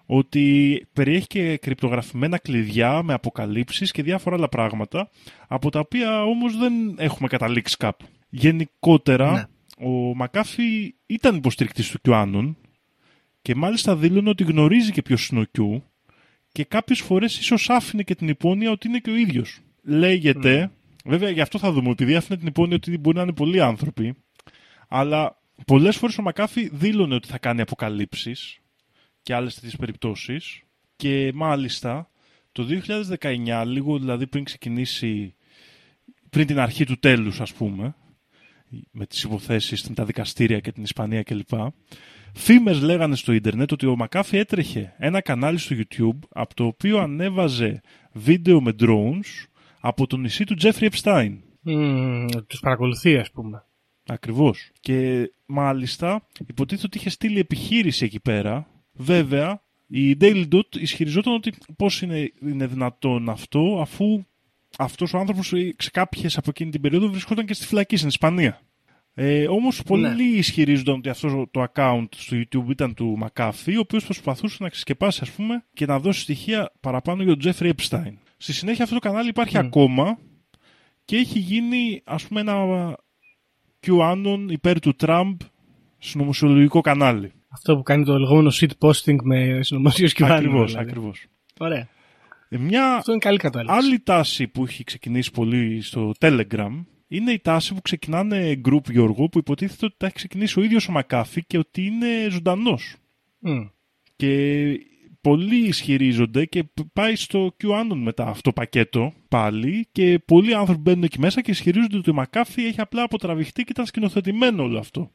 ότι περιέχει και κρυπτογραφημένα κλειδιά με αποκαλύψεις και διάφορα άλλα πράγματα από τα οποία όμως δεν έχουμε καταλήξει κάπου. Γενικότερα, Ναι. ο Μακάφη ήταν υποστηρικτής του QAnon και μάλιστα δήλωνε ότι γνωρίζει και ποιος είναι ο Q και κάποιες φορές ίσως άφηνε και την υπόνοια ότι είναι και ο ίδιος. Λέγεται, βέβαια γι' αυτό θα δούμε, επειδή άφηνε την υπόνοια ότι μπορεί να είναι πολλοί άνθρωποι, αλλά πολλές φορές ο Μακάφη δήλωνε ότι θα κάνει αποκαλύψεις και άλλες τέτοιες περιπτώσεις και μάλιστα το 2019, λίγο δηλαδή πριν ξεκινήσει, πριν την αρχή του τέλους ας πούμε, με τις υποθέσεις με τα δικαστήρια και την Ισπανία κλπ. Φήμες λέγανε στο ίντερνετ ότι ο Μακάφη έτρεχε ένα κανάλι στο YouTube από το οποίο ανέβαζε βίντεο με drones από το νησί του Τζέφρι Epstein. Μμμ, τους παρακολουθεί, ας πούμε. Ακριβώς. Και μάλιστα υποτίθεται ότι είχε στείλει επιχείρηση εκεί πέρα. Βέβαια, η Daily Dot ισχυριζόταν ότι πώς είναι, είναι δυνατόν αυτό αφού αυτός ο άνθρωπος ε, σε κάποιες από εκείνη την περίοδο βρισκόταν και στη φυλακή στην Ισπανία. Ε, όμως πολλοί Ναι. ισχυρίζονταν ότι αυτός το account στο YouTube ήταν του Μακάφη, ο οποίος προσπαθούσε να ξεσκεπάσει ας πούμε και να δώσει στοιχεία παραπάνω για τον Jeffrey Epstein. Στη συνέχεια αυτό το κανάλι υπάρχει Μμ. ακόμα και έχει γίνει ας πούμε ένα QAnon υπέρ του Τραμπ συνωμοσιολογικό κανάλι. Αυτό που κάνει το λεγόμενο shit posting με συνωμοσίε και Ακριβώς, δηλαδή. ακριβώς. Ωραία. Ε, Μια Αυτό είναι καλή κατάληξη. άλλη τάση που έχει ξεκινήσει πολύ στο Telegram είναι η τάση που ξεκινάνε group Γιώργο που υποτίθεται ότι τα έχει ξεκινήσει ο ίδιος ο Μακάφη και ότι είναι ζωντανός. Μμ. Και πολλοί ισχυρίζονται και πάει στο QAnon μετά αυτό το πακέτο πάλι και πολλοί άνθρωποι μπαίνουν εκεί μέσα και ισχυρίζονται ότι ο Μακάφη έχει απλά αποτραβηχτεί και ήταν σκηνοθετημένο όλο αυτό.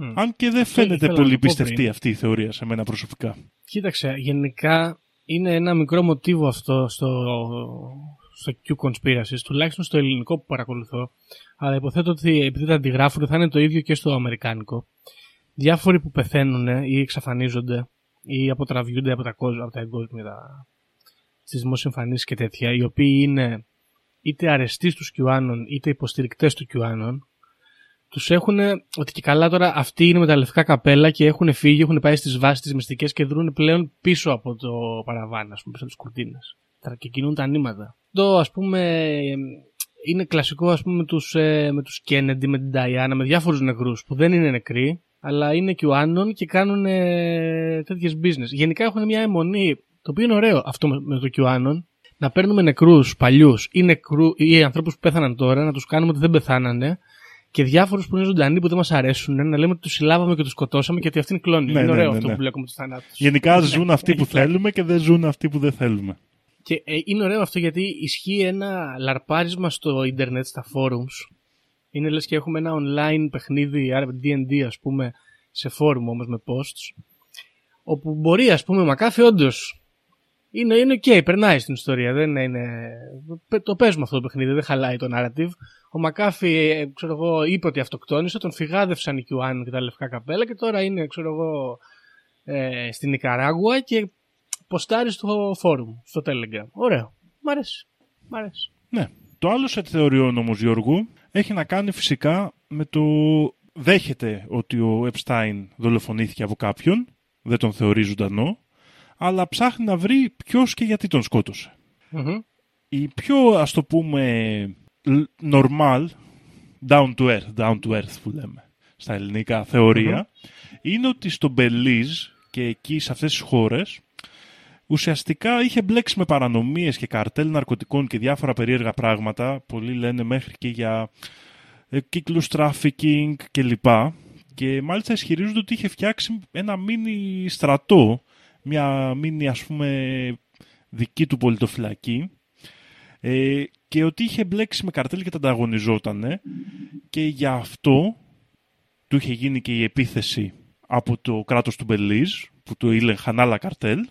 Μμ. Αν και δεν φαίνεται ήθελα να πολύ το πω πιστευτή πριν. αυτή η θεωρία σε μένα προσωπικά. Κοίταξε, γενικά είναι ένα μικρό μοτίβο αυτό στο, στο Q Conspiracies, τουλάχιστον στο ελληνικό που παρακολουθώ. Αλλά υποθέτω ότι επειδή τα αντιγράφουν θα είναι το ίδιο και στο αμερικάνικο. Διάφοροι που πεθαίνουν ή εξαφανίζονται ή αποτραβιούνται από τα, κόσμο, από τα εγκόσμια τα... στις δημόσιες εμφανίσεις και τέτοια, οι οποίοι είναι είτε αρεστοί στους QAnon είτε υποστηρικτές του QAnon, τους έχουν ότι και καλά τώρα αυτοί είναι με τα λευκά καπέλα και έχουν φύγει, έχουν πάει στις βάσεις τις μυστικές και δρούν πλέον πίσω από το παραβάν, ας πούμε, πίσω από τις κουρτίνες. Και κινούν τα νήματα. Το ας πούμε είναι κλασικό ας πούμε με τους, ε, με τους Kennedy, με την Diana, με διάφορους νεκρούς που δεν είναι νεκροί, αλλά είναι QAnon και κάνουν ε, τέτοιες business. Γενικά έχουν μια αιμονή, το οποίο είναι ωραίο αυτό με, με το QAnon, να παίρνουμε νεκρούς παλιούς ή, νεκρού, ή ανθρώπους που πέθαναν τώρα, να τους κάνουμε ότι δεν πεθάνανε και διάφορους που είναι ζωντανοί που δεν μας αρέσουν να λέμε ότι τους συλλάβαμε και τους σκοτώσαμε και ότι αυτοί είναι κλόνοι. Ναι, είναι ναι, ωραίο ναι, αυτό ναι. που μπλέκουμε τους θανάτους. Γενικά ζουν αυτοί που έχει πλάκα. θέλουμε και δεν ζουν αυτοί που δεν θέλουμε. Και ε, είναι ωραίο αυτό γιατί ισχύει ένα λαρπάρισμα στο ίντερνετ, στα forums. Είναι λες και έχουμε ένα online παιχνίδι, άρα D&D ας πούμε, σε forum όμως με posts, όπου μπορεί ας πούμε μακάφι όντως είναι, είναι ok, περνάει στην ιστορία, δεν είναι... Το παίζουμε αυτό το παιχνίδι, δεν χαλάει το narrative. Ο Μακάφι, ε, ξέρω εγώ, είπε ότι αυτοκτόνησε, τον φυγάδευσαν οι QAnon και τα λευκά καπέλα και τώρα είναι, ξέρω εγώ, ε, στην Νικαράγουα και ποστάρει στο φόρουμ, στο Telegram. Ωραίο. Μ' αρέσει. Μ' αρέσει. Ναι. Το άλλο σε θεωριών όμω, Γιώργου, έχει να κάνει φυσικά με το. Δέχεται ότι ο Επστάιν δολοφονήθηκε από κάποιον, δεν τον θεωρεί ζωντανό, αλλά ψάχνει να βρει ποιος και γιατί τον σκότωσε. Μμμ. Η πιο, ας το πούμε, l- normal, down to earth, down to earth που λέμε στα ελληνικά θεωρία, είναι ότι στο Μπελίζ και εκεί σε αυτές τις χώρες ουσιαστικά είχε μπλέξει με παρανομίες και καρτέλ ναρκωτικών και διάφορα περίεργα πράγματα. Πολλοί λένε μέχρι και για ε, κύκλους trafficking κλπ. Και μάλιστα ισχυρίζονται ότι είχε φτιάξει ένα μίνι στρατό, μια μίνι ας πούμε δική του πολιτοφυλακή ε, και ότι είχε μπλέξει με καρτέλ και τα ανταγωνιζότανε και γι' αυτό του είχε γίνει και η επίθεση από το κράτος του Μπελίζ που το ήλεγχαν άλλα καρτέλ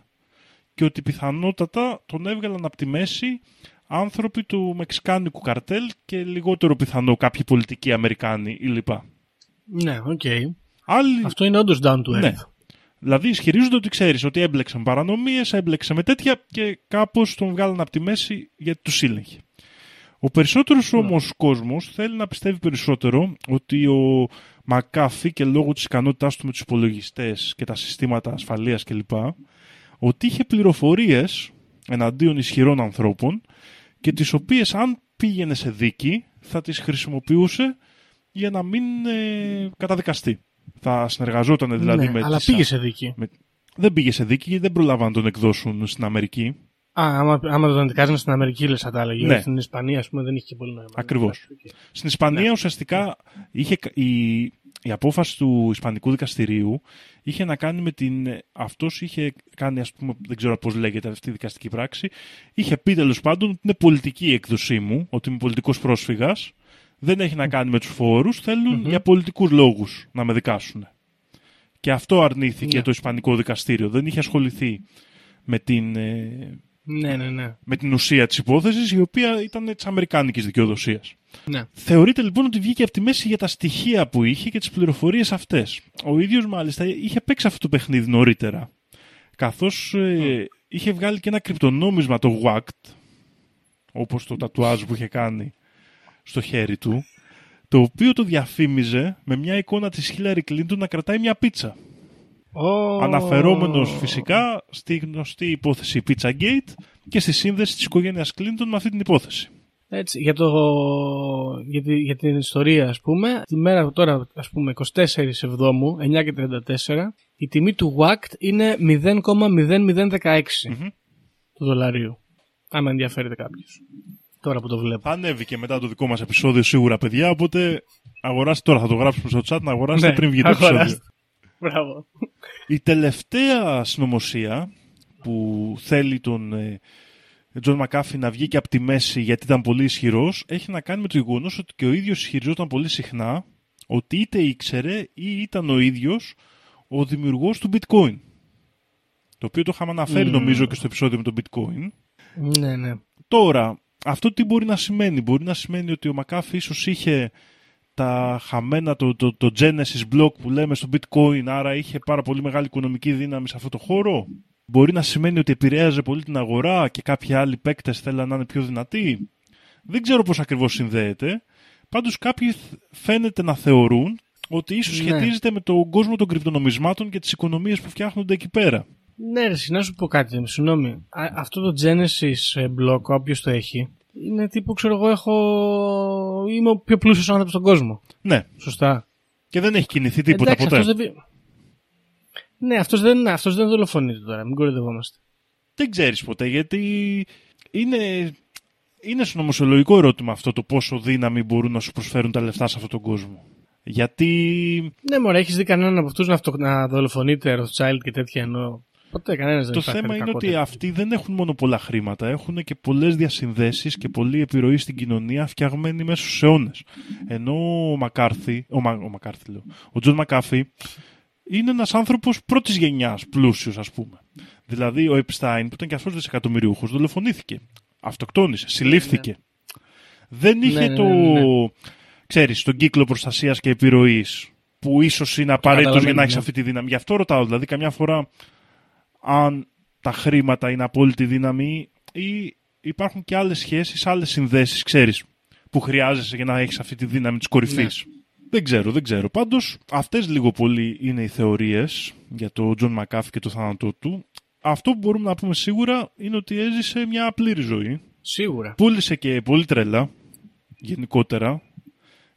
και ότι πιθανότατα τον έβγαλαν από τη μέση άνθρωποι του μεξικάνικου καρτέλ και λιγότερο πιθανό κάποιοι πολιτικοί Αμερικάνοι ή λοιπά. Ναι, οκ. Άλλοι, Αυτό είναι όντως down to earth. ναι. Δηλαδή ισχυρίζονται ότι ξέρεις ότι έμπλεξε με παρανομίες, έμπλεξε με τέτοια και κάπως τον βγάλαν από τη μέση γιατί τους ξήλεγχε. Ο περισσότερος όμως κόσμος θέλει να πιστεύει περισσότερο ότι ο Μακάφη και λόγω της ικανότητάς του με τους υπολογιστές και τα συστήματα ασφαλείας κλπ. ότι είχε πληροφορίες εναντίον ισχυρών ανθρώπων και τις οποίες αν πήγαινε σε δίκη θα τις χρησιμοποιούσε για να μην ε, καταδικαστεί. Θα συνεργαζόταν δηλαδή Ναι, με αλλά τις- πήγε σε δίκη. με- Δεν πήγε σε δίκη γιατί δεν προλάβαν να τον εκδώσουν στην Αμερική. Α, άμα, άμα τον δικάζανε στην Αμερική, λες, θα τα έλεγε. Ναι. Στην Ισπανία, ας πούμε, δεν είχε και πολύ νόημα. Ακριβώς. Εντάξει, οκ. Στην Ισπανία Ναι. ουσιαστικά είχε, κα- η, η απόφαση του Ισπανικού δικαστηρίου είχε να κάνει με την... Αυτός είχε κάνει, ας πούμε, δεν ξέρω πώς λέγεται αυτή η δικαστική πράξη, είχε πει τέλος πάντων ότι είναι πολιτική η έκδοσή μου, ότι είμαι πολιτικός πρόσφυγας, δεν έχει να κάνει με τους φόρους, θέλουν για πολιτικούς λόγους να με δικάσουν. Και αυτό αρνήθηκε Ναι. το Ισπανικό δικαστήριο. Δεν είχε ασχοληθεί με την, ε, Ναι, ναι, ναι. με την ουσία της υπόθεσης, η οποία ήταν της αμερικάνικης δικαιοδοσίας. ναι. Θεωρείται λοιπόν ότι βγήκε από τη μέση για τα στοιχεία που είχε και τις πληροφορίες αυτές. Ο ίδιος μάλιστα είχε παίξει αυτό το παιχνίδι νωρίτερα. Καθώς ε, είχε βγάλει και ένα κρυπτονόμισμα το WACT, όπως το τατουάζ που είχε κάνει στο χέρι του, το οποίο το διαφήμιζε με μια εικόνα της Hillary Clinton να κρατάει μια πίτσα. Ω, Αναφερόμενος φυσικά στη γνωστή υπόθεση Pizzagate και στη σύνδεση της οικογένειας Clinton με αυτή την υπόθεση. Έτσι, για, το, για, τη- για την ιστορία, ας πούμε, τη μέρα τώρα, ας πούμε, 24 Εβδόμου, 9 και 34, η τιμή του WACT είναι 0,0016 Μμμ. του δολαρίου. Άμα ενδιαφέρεται κάποιος. Τώρα που το βλέπω. Θα ανέβει και μετά το δικό μας επεισόδιο σίγουρα, παιδιά. Οπότε αγοράστε τώρα, θα το γράψουμε στο chat να αγοράσετε Ναι, πριν βγει το αγοράστε. επεισόδιο. Μπράβο. Η τελευταία συνωμοσία που θέλει τον ε, Τζον Μακάφι να βγει και από τη μέση γιατί ήταν πολύ ισχυρός έχει να κάνει με το γεγονός ότι και ο ίδιος ισχυριζόταν πολύ συχνά ότι είτε ήξερε ή ήταν ο ίδιος ο δημιουργός του Bitcoin. Το οποίο το είχαμε αναφέρει Μμμ. νομίζω και στο επεισόδιο με το Bitcoin. Ναι, ναι. Τώρα, αυτό τι μπορεί να σημαίνει; Μπορεί να σημαίνει ότι ο Μακάφι ίσως είχε τα χαμένα, το, το, το Genesis block που λέμε στο bitcoin, άρα είχε πάρα πολύ μεγάλη οικονομική δύναμη σε αυτό το χώρο; Μπορεί να σημαίνει ότι επηρέαζε πολύ την αγορά και κάποιοι άλλοι παίκτες θέλαν να είναι πιο δυνατοί; Δεν ξέρω πώς ακριβώς συνδέεται. Πάντως κάποιοι θ- φαίνεται να θεωρούν ότι ίσως Ναι. σχετίζεται με τον κόσμο των κρυπτονομισμάτων και τις οικονομίες που φτιάχνονται εκεί πέρα. Ναι, ρε, να σου πω κάτι, συγγνώμη. Α- Αυτό το Genesis ε, block, όποιος το έχει, είναι τύπου, ξέρω εγώ, έχω. είμαι ο πιο πλούσιος άνθρωπος στον κόσμο. Ναι, Σωστά. και δεν έχει κινηθεί τίποτα Εντάξει, ποτέ. αυτός δεν... βι- Ναι, αυτός δεν, αυτός δεν δολοφονείται τώρα, μην κοροϊδευόμαστε. Δεν ξέρεις ποτέ γιατί είναι, είναι συνωμοσιολογικό ερώτημα αυτό το πόσο δύναμη μπορούν να σου προσφέρουν τα λεφτά σε αυτόν τον κόσμο. Γιατί Ναι, μωρέ, έχεις δει κανέναν από αυτούς να, αυτο... να δολοφονείται, Rothschild και τέτοια ενώ. Ποτέ κανένας δεν το θα θέμα έφερε είναι κακό ότι τέτοιο. αυτοί δεν έχουν μόνο πολλά χρήματα, έχουν και πολλές διασυνδέσεις και πολλή επιρροή στην κοινωνία φτιαγμένη μέσα στους αιώνες. Ενώ ο Μακάρθι, ο, Μα, ο Μακάρθι λέω, ο Τζον Μακάφι είναι ένας άνθρωπος πρώτης γενιάς, πλούσιος ας πούμε. Δηλαδή ο Επστάιν που ήταν και αυτός δισεκατομμυριούχος δολοφονήθηκε, αυτοκτόνησε, συλλήφθηκε. Δεν είχε Ναι, ναι, το, ναι, ναι. ξέρεις, τον κύκλο προστασίας και επιρροής που ίσως είναι απαραίτητος για να καταλαβαίνω, έχεις ναι. αυτή τη δύναμη. Γι' αυτό ρωτάω, δηλαδή καμιά φορά αν τα χρήματα είναι απόλυτη δύναμη ή υπάρχουν και άλλες σχέσεις, άλλες συνδέσεις, ξέρεις, που χρειάζεσαι για να έχεις αυτή τη δύναμη της κορυφής. Δεν ξέρω, δεν ξέρω. Πάντως, αυτές λίγο πολύ είναι οι θεωρίες για το Τζον Μακάφη και το θάνατό του. Αυτό που μπορούμε να πούμε σίγουρα είναι ότι έζησε μια πλήρη ζωή. Σίγουρα. Πούλησε και πολύ τρέλα, γενικότερα.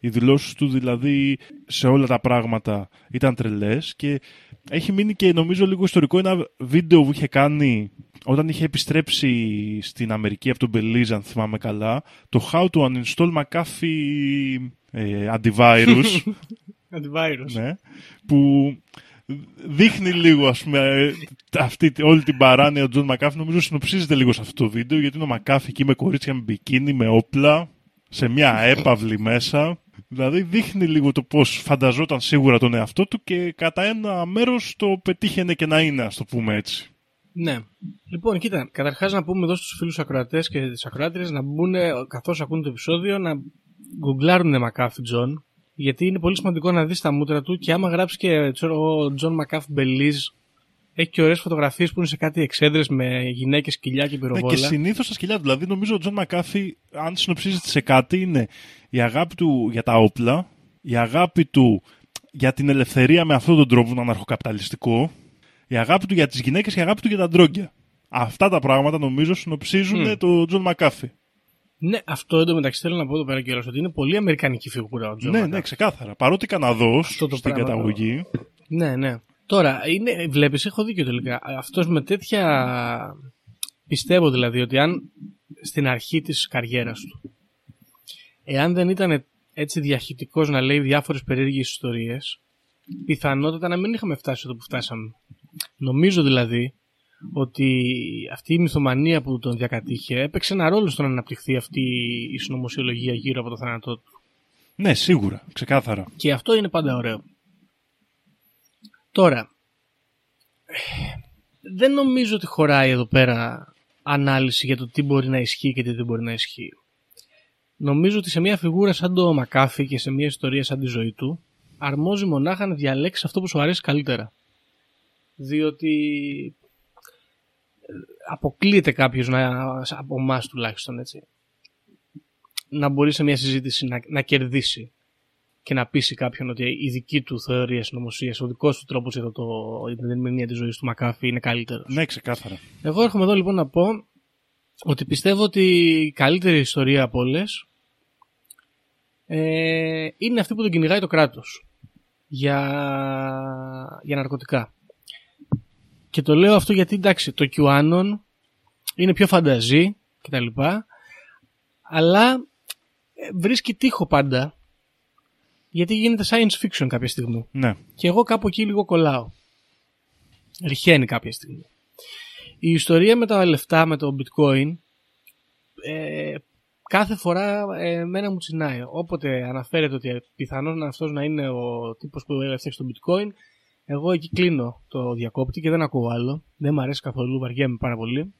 Οι δηλώσεις του δηλαδή σε όλα τα πράγματα ήταν τρελές και έχει μείνει και νομίζω λίγο ιστορικό ένα βίντεο που είχε κάνει όταν είχε επιστρέψει στην Αμερική από τον Belize αν θυμάμαι καλά το How to uninstall McAfee ε, antivirus. Antivirus. ναι, που δείχνει λίγο ας πούμε ε, αυτή, όλη την παράνοια του Τζον Μακάφη νομίζω συνοψίζεται λίγο σε αυτό το βίντεο γιατί είναι ο Μακάφη εκεί με κορίτσια με μπικίνι, με όπλα σε μια έπαυλη μέσα δηλαδή δείχνει λίγο το πως φανταζόταν σίγουρα τον εαυτό του και κατά ένα μέρος το πετύχαινε και να είναι ας το πούμε έτσι Ναι. Λοιπόν, κοίτα, καταρχάς να πούμε εδώ στους φίλους ακροατές και τις ακροάτριες να μπουν καθώς ακούν το επεισόδιο να γκουγκλάρουν Μακάφι Τζον. Γιατί είναι πολύ σημαντικό να δεις τα μούτρα του και άμα γράψει και ξέρω εγώ Τζον Μακάφι Μπελίζ, έχει και ωραίες φωτογραφίες που είναι σε κάτι εξέδρες με γυναίκες, κοιλιά και Ναι, πυροβόλα. και συνήθως τα σκυλιά του. Δηλαδή, νομίζω ο Τζον Μακάφη, αν συνοψίζεται σε κάτι, είναι η αγάπη του για τα όπλα, η αγάπη του για την ελευθερία με αυτόν τον τρόπο, τον αναρχοκαπιταλιστικό, η αγάπη του για τις γυναίκες και η αγάπη του για τα ντρόγκια. Αυτά τα πράγματα νομίζω συνοψίζουν Μμ. τον Τζον Μακάφη. Ναι, αυτό εντωμεταξύ θέλω να πω εδώ πέρα κιόλας ότι είναι πολύ αμερικανική φιγούρα ο Τζον Ναι, Μακάφι. ναι, ξεκάθαρα. Παρότι Καναδό Αυτό το στην πράγμα το- καταγωγή. Ναι, ναι. Τώρα, είναι, βλέπεις, έχω δίκιο τελικά. Αυτός με τέτοια... Πιστεύω δηλαδή ότι αν στην αρχή της καριέρας του, εάν δεν ήταν έτσι διαχυτικός να λέει διάφορες περίεργες ιστορίες, πιθανότατα να μην είχαμε φτάσει εδώ που φτάσαμε. Νομίζω δηλαδή ότι αυτή η μυθομανία που τον διακατήχε έπαιξε ένα ρόλο στο να αναπτυχθεί αυτή η συνωμοσιολογία γύρω από το θάνατό του. Ναι, σίγουρα. Ξεκάθαρα. Και αυτό είναι πάντα ωραίο. Τώρα, δεν νομίζω ότι χωράει εδώ πέρα ανάλυση για το τι μπορεί να ισχύει και τι δεν μπορεί να ισχύει. Νομίζω ότι σε μια φιγούρα σαν το Μακάφι και σε μια ιστορία σαν τη ζωή του, αρμόζει μονάχα να διαλέξει αυτό που σου αρέσει καλύτερα. Διότι ε, αποκλείεται κάποιος να, από εμάς τουλάχιστον έτσι, να μπορεί σε μια συζήτηση να, να κερδίσει και να πείσει κάποιον ότι η δική του θεωρία συνωμοσία, ο δικός του τρόπος για το, το, για την ερμηνεία της ζωής του Μακάφη είναι καλύτερος. Ναι, ξεκάθαρα. Εγώ έρχομαι εδώ λοιπόν να πω ότι πιστεύω ότι η καλύτερη ιστορία από όλες ε, είναι αυτή που τον κυνηγάει το κράτος για, για ναρκωτικά. Και το λέω αυτό γιατί εντάξει το QAnon είναι πιο φανταζή κτλ. Αλλά ε, βρίσκει τείχο πάντα γιατί γίνεται science fiction κάποια στιγμή. Ναι. Και εγώ κάπου εκεί λίγο κολλάω. Ρηχαίνει κάποια στιγμή. Η ιστορία με τα λεφτά, με το bitcoin, ε, κάθε φορά ε, εμένα μου τσινάει. Όποτε αναφέρεται ότι πιθανόν αυτός να είναι ο τύπος που έφτιαξε το bitcoin, εγώ εκεί κλείνω το διακόπτη και δεν ακούω άλλο. Δεν μου αρέσει καθόλου, βαριέμαι πάρα πολύ.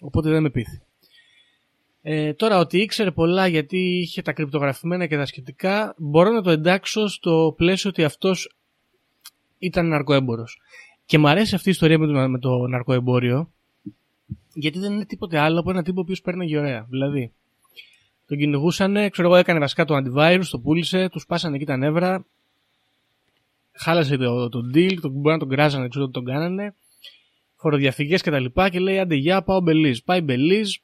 Οπότε δεν με πείθει. Ε, τώρα ότι ήξερε πολλά γιατί είχε τα κρυπτογραφημένα και τα σχετικά, μπορώ να το εντάξω στο πλαίσιο ότι αυτός ήταν ναρκοέμπορος. Και μου αρέσει αυτή η ιστορία με το, με το ναρκοεμπόριο, γιατί δεν είναι τίποτε άλλο από ένα τύπο ο οποίος παίρνει ωραία. Δηλαδή, τον κυνηγούσαν, ξέρω εγώ, έκανε βασικά το antivirus, το πούλησε, τους πάσανε εκεί τα νεύρα, χάλασε το, το deal, το, μπορεί να τον κράζανε, ξέρω ότι τον κάνανε, φοροδιαφυγές κτλ. Και, τα λοιπά, και λέει άντε γεια, πάω Μπελίζ. Πάει Μπελίζ,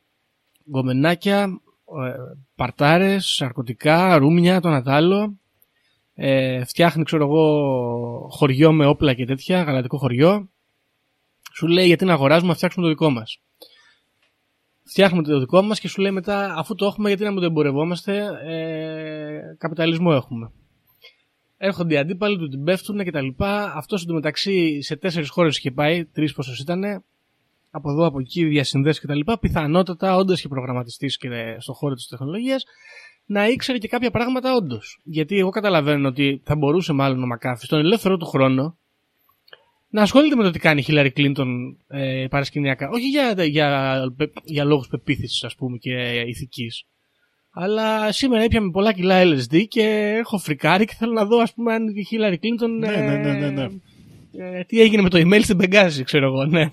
γκομενάκια, ε, παρτάρες, ναρκωτικά, ρούμια, τον Ατάλο. Ε, φτιάχνει, ξέρω εγώ, χωριό με όπλα και τέτοια, γαλατικό χωριό. Σου λέει γιατί να αγοράζουμε, να φτιάξουμε το δικό μας. Φτιάχνουμε το δικό μας και σου λέει μετά, αφού το έχουμε, γιατί να μην το εμπορευόμαστε, ε, καπιταλισμό έχουμε. Έρχονται οι αντίπαλοι του, την πέφτουν και τα λοιπά. Αυτό εντωμεταξύ σε τέσσερις χώρες είχε πάει, τρεις πόσο ήταν, από εδώ, από εκεί, διασυνδέσεις κτλ. Πιθανότατα, όντως και προγραμματιστή και στον χώρο της τεχνολογίας, να ήξερε και κάποια πράγματα όντως. Γιατί εγώ καταλαβαίνω ότι θα μπορούσε μάλλον ο Μακάφης στον ελεύθερο του χρόνο να ασχολείται με το τι κάνει η Χίλαρη Κλίντον ε, παρασκηνιακά. Όχι για, για, για λόγους πεποίθησης, ας πούμε, και ηθικής. Αλλά σήμερα έπιαμε πολλά κιλά LSD και έχω φρικάρει και θέλω να δω, ας πούμε, αν η Χίλαρη Κλίντον. Ναι, ναι, ναι, ναι, ναι. Ε, τι έγινε με το email στην Μπεγκάζη, ξέρω εγώ, ναι.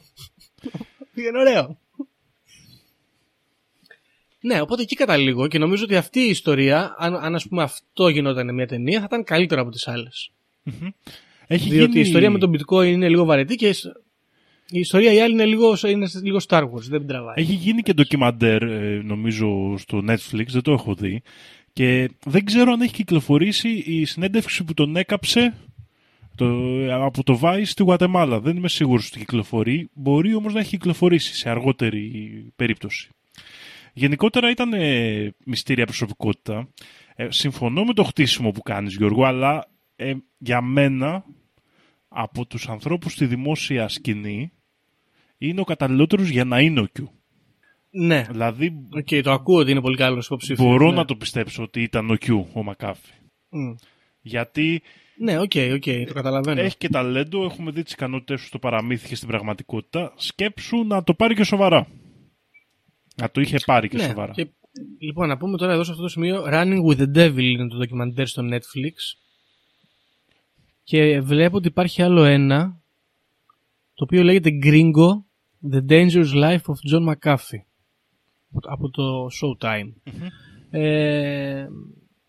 Πήγαινε ωραίο. Ναι, οπότε εκεί καταλήγω και νομίζω ότι αυτή η ιστορία, αν, αν ας πούμε αυτό γινόταν μια ταινία, θα ήταν καλύτερα από τις άλλες. Έχει Διότι γίνει... η ιστορία με τον bitcoin είναι λίγο βαρετή και η ιστορία η άλλη είναι λίγο, είναι λίγο Star Wars, δεν τραβάει. Έχει γίνει και ντοκιμαντέρ, ε, νομίζω, στο Netflix, δεν το έχω δει. Και δεν ξέρω αν έχει κυκλοφορήσει η συνέντευξη που τον έκαψε το, από το Vice στη Γουατεμάλα. Δεν είμαι σίγουρος ότι κυκλοφορεί. Μπορεί όμως να έχει κυκλοφορήσει σε αργότερη περίπτωση. Γενικότερα ήταν ε, μυστήρια προσωπικότητα. Ε, συμφωνώ με το χτίσιμο που κάνεις Γιώργο, αλλά ε, για μένα από τους ανθρώπους στη δημόσια σκηνή είναι ο καταλληλότερος για να είναι ο Q. Ναι. Δηλαδή Οκ, το ακούω ότι είναι πολύ καλός υποψήφιος. μπορώ ναι. να το πιστέψω ότι ήταν ο Q ο Μακάφη. Μμ. Γιατί Ναι, ok, ok, το καταλαβαίνω. έχει και ταλέντο, έχουμε δει τις ικανότητες του στο παραμύθι και στην πραγματικότητα. Σκέψου να το πάρει και σοβαρά. Να το είχε πάρει και ναι, σοβαρά. Και, λοιπόν, να πούμε τώρα εδώ σε αυτό το σημείο Running with the Devil είναι το ντοκιμαντέρ στο Netflix. Και βλέπω ότι υπάρχει άλλο ένα το οποίο λέγεται Gringo The Dangerous Life of John McAfee από- από το Showtime. Ε,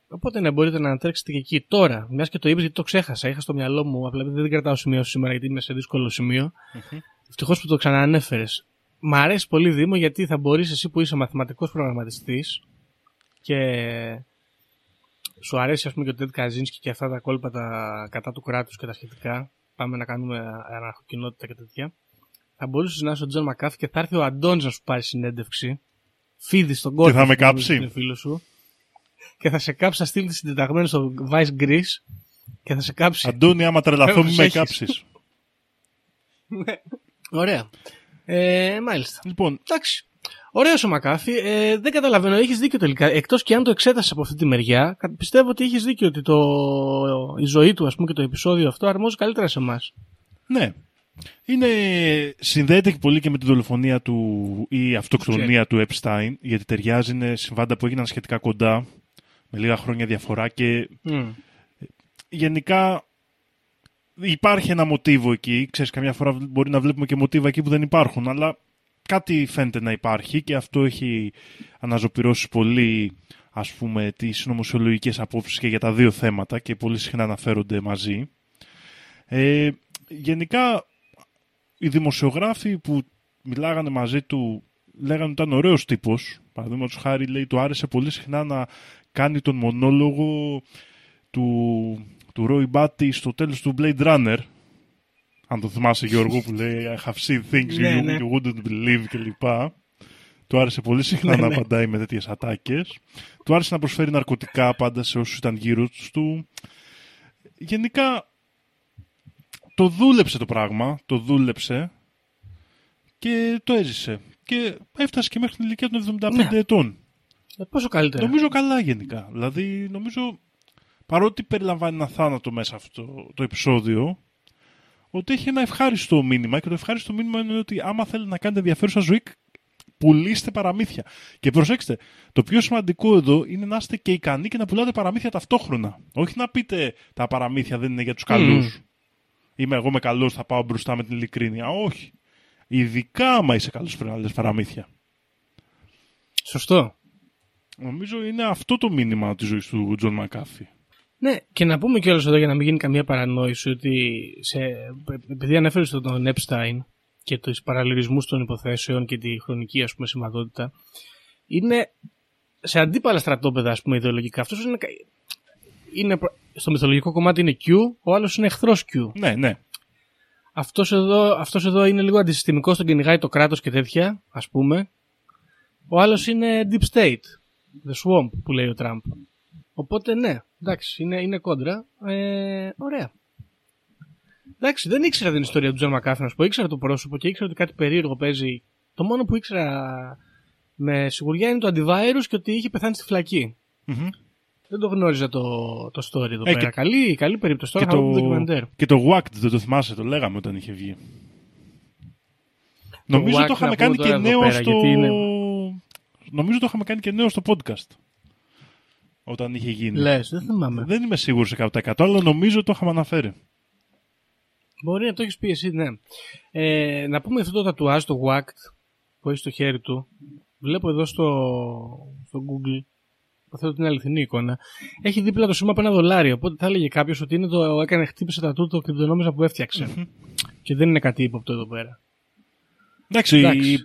οπότε ναι, μπορείτε να τρέξετε και εκεί. Τώρα, μιας και το είπες, γιατί το ξέχασα, είχα στο μυαλό μου, απλά δεν κρατάω σημείο σήμερα γιατί είμαι σε δύσκολο σημείο. Ευτυχώς που το ξαναανέφερες. Μ' αρέσει πολύ Δήμο γιατί θα μπορείς εσύ που είσαι μαθηματικός προγραμματιστής και σου αρέσει ας πούμε και ο Τέντ Καζίνσκι και αυτά τα κόλπα τα κατά του κράτους και τα σχετικά; Πάμε να κάνουμε αναρχοκοινότητα και τέτοια. Θα μπορούσες να είσαι ο Τζον Μακάφ και θα έρθει ο Αντώνης να σου πάρει συνέντευξη. Φίδι στον κόρφο. θα με που νομίζεις κάψει. ότι Είναι φίλος σου. Και θα σε κάψει, θα στείλει τη συντεταγμένη στο Vice Greece και θα σε κάψει. Αντώνη, άμα τρελαθώ, μην με Έχεις. κάψεις. Ωραία. Ε, μάλιστα. λοιπόν, Εντάξει. Ωραίο ο Μακάφη. Ε, δεν καταλαβαίνω, έχεις δίκιο τελικά. Εκτός και αν το εξέτασες από αυτή τη μεριά, κα- πιστεύω ότι έχεις δίκιο ότι το, η ζωή του ας πούμε, και το επεισόδιο αυτό αρμόζει καλύτερα σε εμάς. ναι. Είναι, συνδέεται και πολύ και με τη δολοφονία του ή αυτοκτονία του Epstein, γιατί ταιριάζει, είναι συμβάντα που έγιναν σχετικά κοντά, με λίγα χρόνια διαφορά και γενικά υπάρχει ένα μοτίβο εκεί. Ξέρεις, καμιά φορά μπορεί να βλέπουμε και μοτίβα εκεί που δεν υπάρχουν, αλλά κάτι φαίνεται να υπάρχει και αυτό έχει αναζωπυρώσει πολύ ας πούμε τις νομοσιολογικές απόψεις και για τα δύο θέματα και πολύ συχνά αναφέρονται μαζί. Ε, γενικά οι δημοσιογράφοι που μιλάγανε μαζί του λέγανε ότι ήταν ωραίος τύπος. Παραδείγματος χάρη, λέει, του άρεσε πολύ συχνά να κάνει τον μονόλογο του, του Roy Batty στο τέλος του Blade Runner. Αν το θυμάσαι, Γιώργο, που λέει I have seen things you, Ναι, ναι. you wouldn't believe κλπ. Του άρεσε πολύ συχνά Ναι, να ναι. απαντάει με τέτοιες ατάκες. Του άρεσε να προσφέρει ναρκωτικά πάντα σε όσους ήταν γύρω του. Γενικά το δούλεψε το πράγμα, το δούλεψε και το έζησε. Και έφτασε και μέχρι την ηλικία των 75 Ναι. ετών. Ε, πόσο καλύτερα. Νομίζω καλά γενικά. Δηλαδή, νομίζω, παρότι περιλαμβάνει ένα θάνατο μέσα αυτό το επεισόδιο, ότι έχει ένα ευχάριστο μήνυμα και το ευχάριστο μήνυμα είναι ότι άμα θέλετε να κάνετε ενδιαφέρουσα ζωή, πουλήστε παραμύθια. Και προσέξτε, το πιο σημαντικό εδώ είναι να είστε και ικανοί και να πουλάτε παραμύθια ταυτόχρονα. Όχι να πείτε τα παραμύθια δεν είναι για τους καλούς. Είμαι εγώ με καλός, θα πάω μπροστά με την ειλικρίνεια. Όχι. Ειδικά άμα είσαι καλός πρέπει να λες παραμύθια. Σωστό. Νομίζω είναι αυτό το μήνυμα της ζωής του Τζον Μακάφη. Ναι, και να πούμε κιόλας εδώ για να μην γίνει καμία παρανόηση ότι σε, επειδή ανέφερες στον τον Epstein και τους παραλληλισμούς των υποθέσεων και τη χρονική ας πούμε σημαντότητα είναι σε αντίπαλα στρατόπεδα ας πούμε ιδεολογικά. Αυτός είναι, κα- είναι προ- στο μυθολογικό κομμάτι είναι Q, ο άλλος είναι εχθρός Q. Ναι, ναι. Αυτός εδώ, αυτός εδώ είναι λίγο αντισυστημικός, τον κυνηγάει το κράτος και τέτοια, ας πούμε. Ο άλλος είναι Deep State, The Swamp που λέει ο Τραμπ. Οπότε ναι, εντάξει, είναι, είναι κόντρα. Ε, ωραία. Εντάξει, δεν ήξερα την ιστορία του Τζον Μακάφη, να σου πω. Ήξερα το πρόσωπο και ήξερα ότι κάτι περίεργο παίζει. Το μόνο που ήξερα με σιγουριά είναι το antivirus και ότι είχε πεθάνει στη φυλακή. Μμμ. Δεν το γνώριζα το, το story εδώ Ε, πέρα. και- Καλή, καλή περίπτωση. Τώρα και, θα δούμε το το, ντοκιμαντέρ. και το WHACKD δεν το θυμάσαι, το λέγαμε όταν είχε βγει. Νομίζω WHACKD το είχαμε να κάνει πω και τώρα εδώ νέο πέρα, στο... γιατί είναι- Νομίζω το είχαμε κάνει και νέο στο podcast. Όταν είχε γίνει. Λες, δεν θυμάμαι. Δεν είμαι σίγουρος 100% αλλά νομίζω το είχαμε αναφέρει. Μπορεί να το έχεις πει εσύ, ναι. Ε, να πούμε αυτό το τατουάζ, το WACT που έχει στο χέρι του. Βλέπω εδώ στο, στο Google. Υποθέτω ότι είναι αληθινή εικόνα. Έχει δίπλα το σήμα από ένα δολάριο. Οπότε θα έλεγε κάποιος ότι είναι το, έκανε, χτύπησε τα τούτο κρυπτονόμιζα που έφτιαξε. Και δεν είναι κάτι ύποπτο εδώ πέρα. Εντάξει, Εντάξει.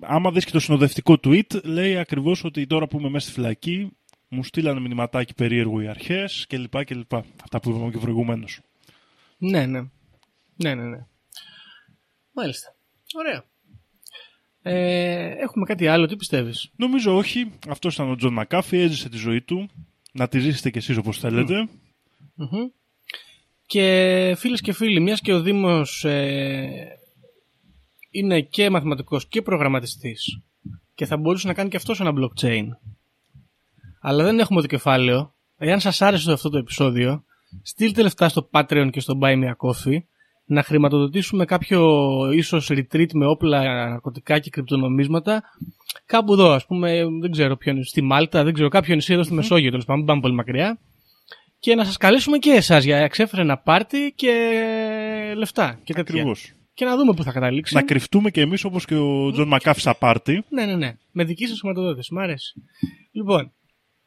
άμα δεις και το συνοδευτικό tweet, λέει ακριβώς ότι τώρα που είμαι μέσα στη φυλακή, μου στείλανε μηνυματάκι περίεργο οι αρχές κλπ. κλπ. Αυτά που είπαμε και προηγουμένως. Ναι, ναι. Ναι, ναι, ναι. Μάλιστα. Ωραία. Ε, έχουμε κάτι άλλο, τι πιστεύεις; Νομίζω όχι. Αυτός ήταν ο Τζον Μακάφη, έζησε τη ζωή του. Να τη ζήσετε κι εσείς όπως θέλετε. Μμμ. Και φίλες και φίλοι, μιας και ο Δήμος ε, είναι και μαθηματικός και προγραμματιστής και θα μπορούσε να κάνει και αυτός ένα blockchain. Αλλά δεν έχουμε το κεφάλαιο. Εάν σας άρεσε αυτό το επεισόδιο, στείλτε λεφτά στο Patreon και στο Buy Me a Coffee να χρηματοδοτήσουμε κάποιο ίσως retreat με όπλα, ναρκωτικά και κρυπτονομίσματα κάπου εδώ, ας πούμε, δεν ξέρω ποιο είναι, στη Μάλτα, δεν ξέρω, κάποιο νησί εδώ στη Μεσόγειο, τέλος πάντων, μην πάμε πολύ μακριά και να σας καλέσουμε και εσάς για εξέφρενα πάρτι και λεφτά και τέτοια. Ακριβώς. Και να δούμε πού θα καταλήξει. Να κρυφτούμε κι εμείς όπως και ο Τζον Μακάφη στα πάρτι. Ναι, ναι, ναι. Με δική σας χρηματοδότηση. Μ' αρέσει. Λοιπόν,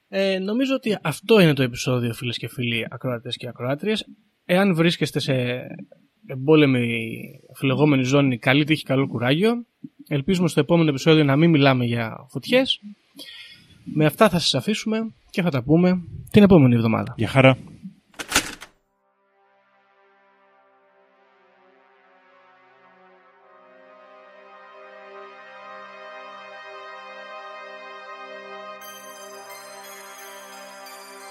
ε, νομίζω ότι αυτό είναι το επεισόδιο, φίλες και φίλοι, ακροατές και ακροάτριες. Εάν βρίσκεστε σε εμπόλεμη φλεγόμενη ζώνη, καλή τύχη, καλό κουράγιο. Ελπίζουμε στο επόμενο επεισόδιο να μην μιλάμε για φωτιές. Με αυτά θα σας αφήσουμε και θα τα πούμε την επόμενη εβδομάδα. Γεια χαρά.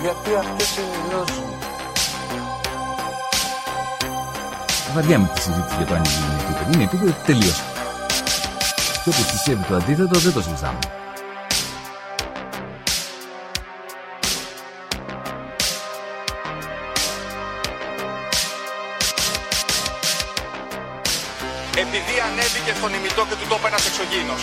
Γιατί αυτές είναι οι γνώσεις μου. Βαριά με τη συζήτηση για το αν είναι επίπεδο. Είναι επίπεδο τελείωσε. Και όπως πιστεύει το αντίθετο δεν το συζητάμε. επειδή ανέβηκε στον ημιτό και του τόπου ένας εξωγήινος.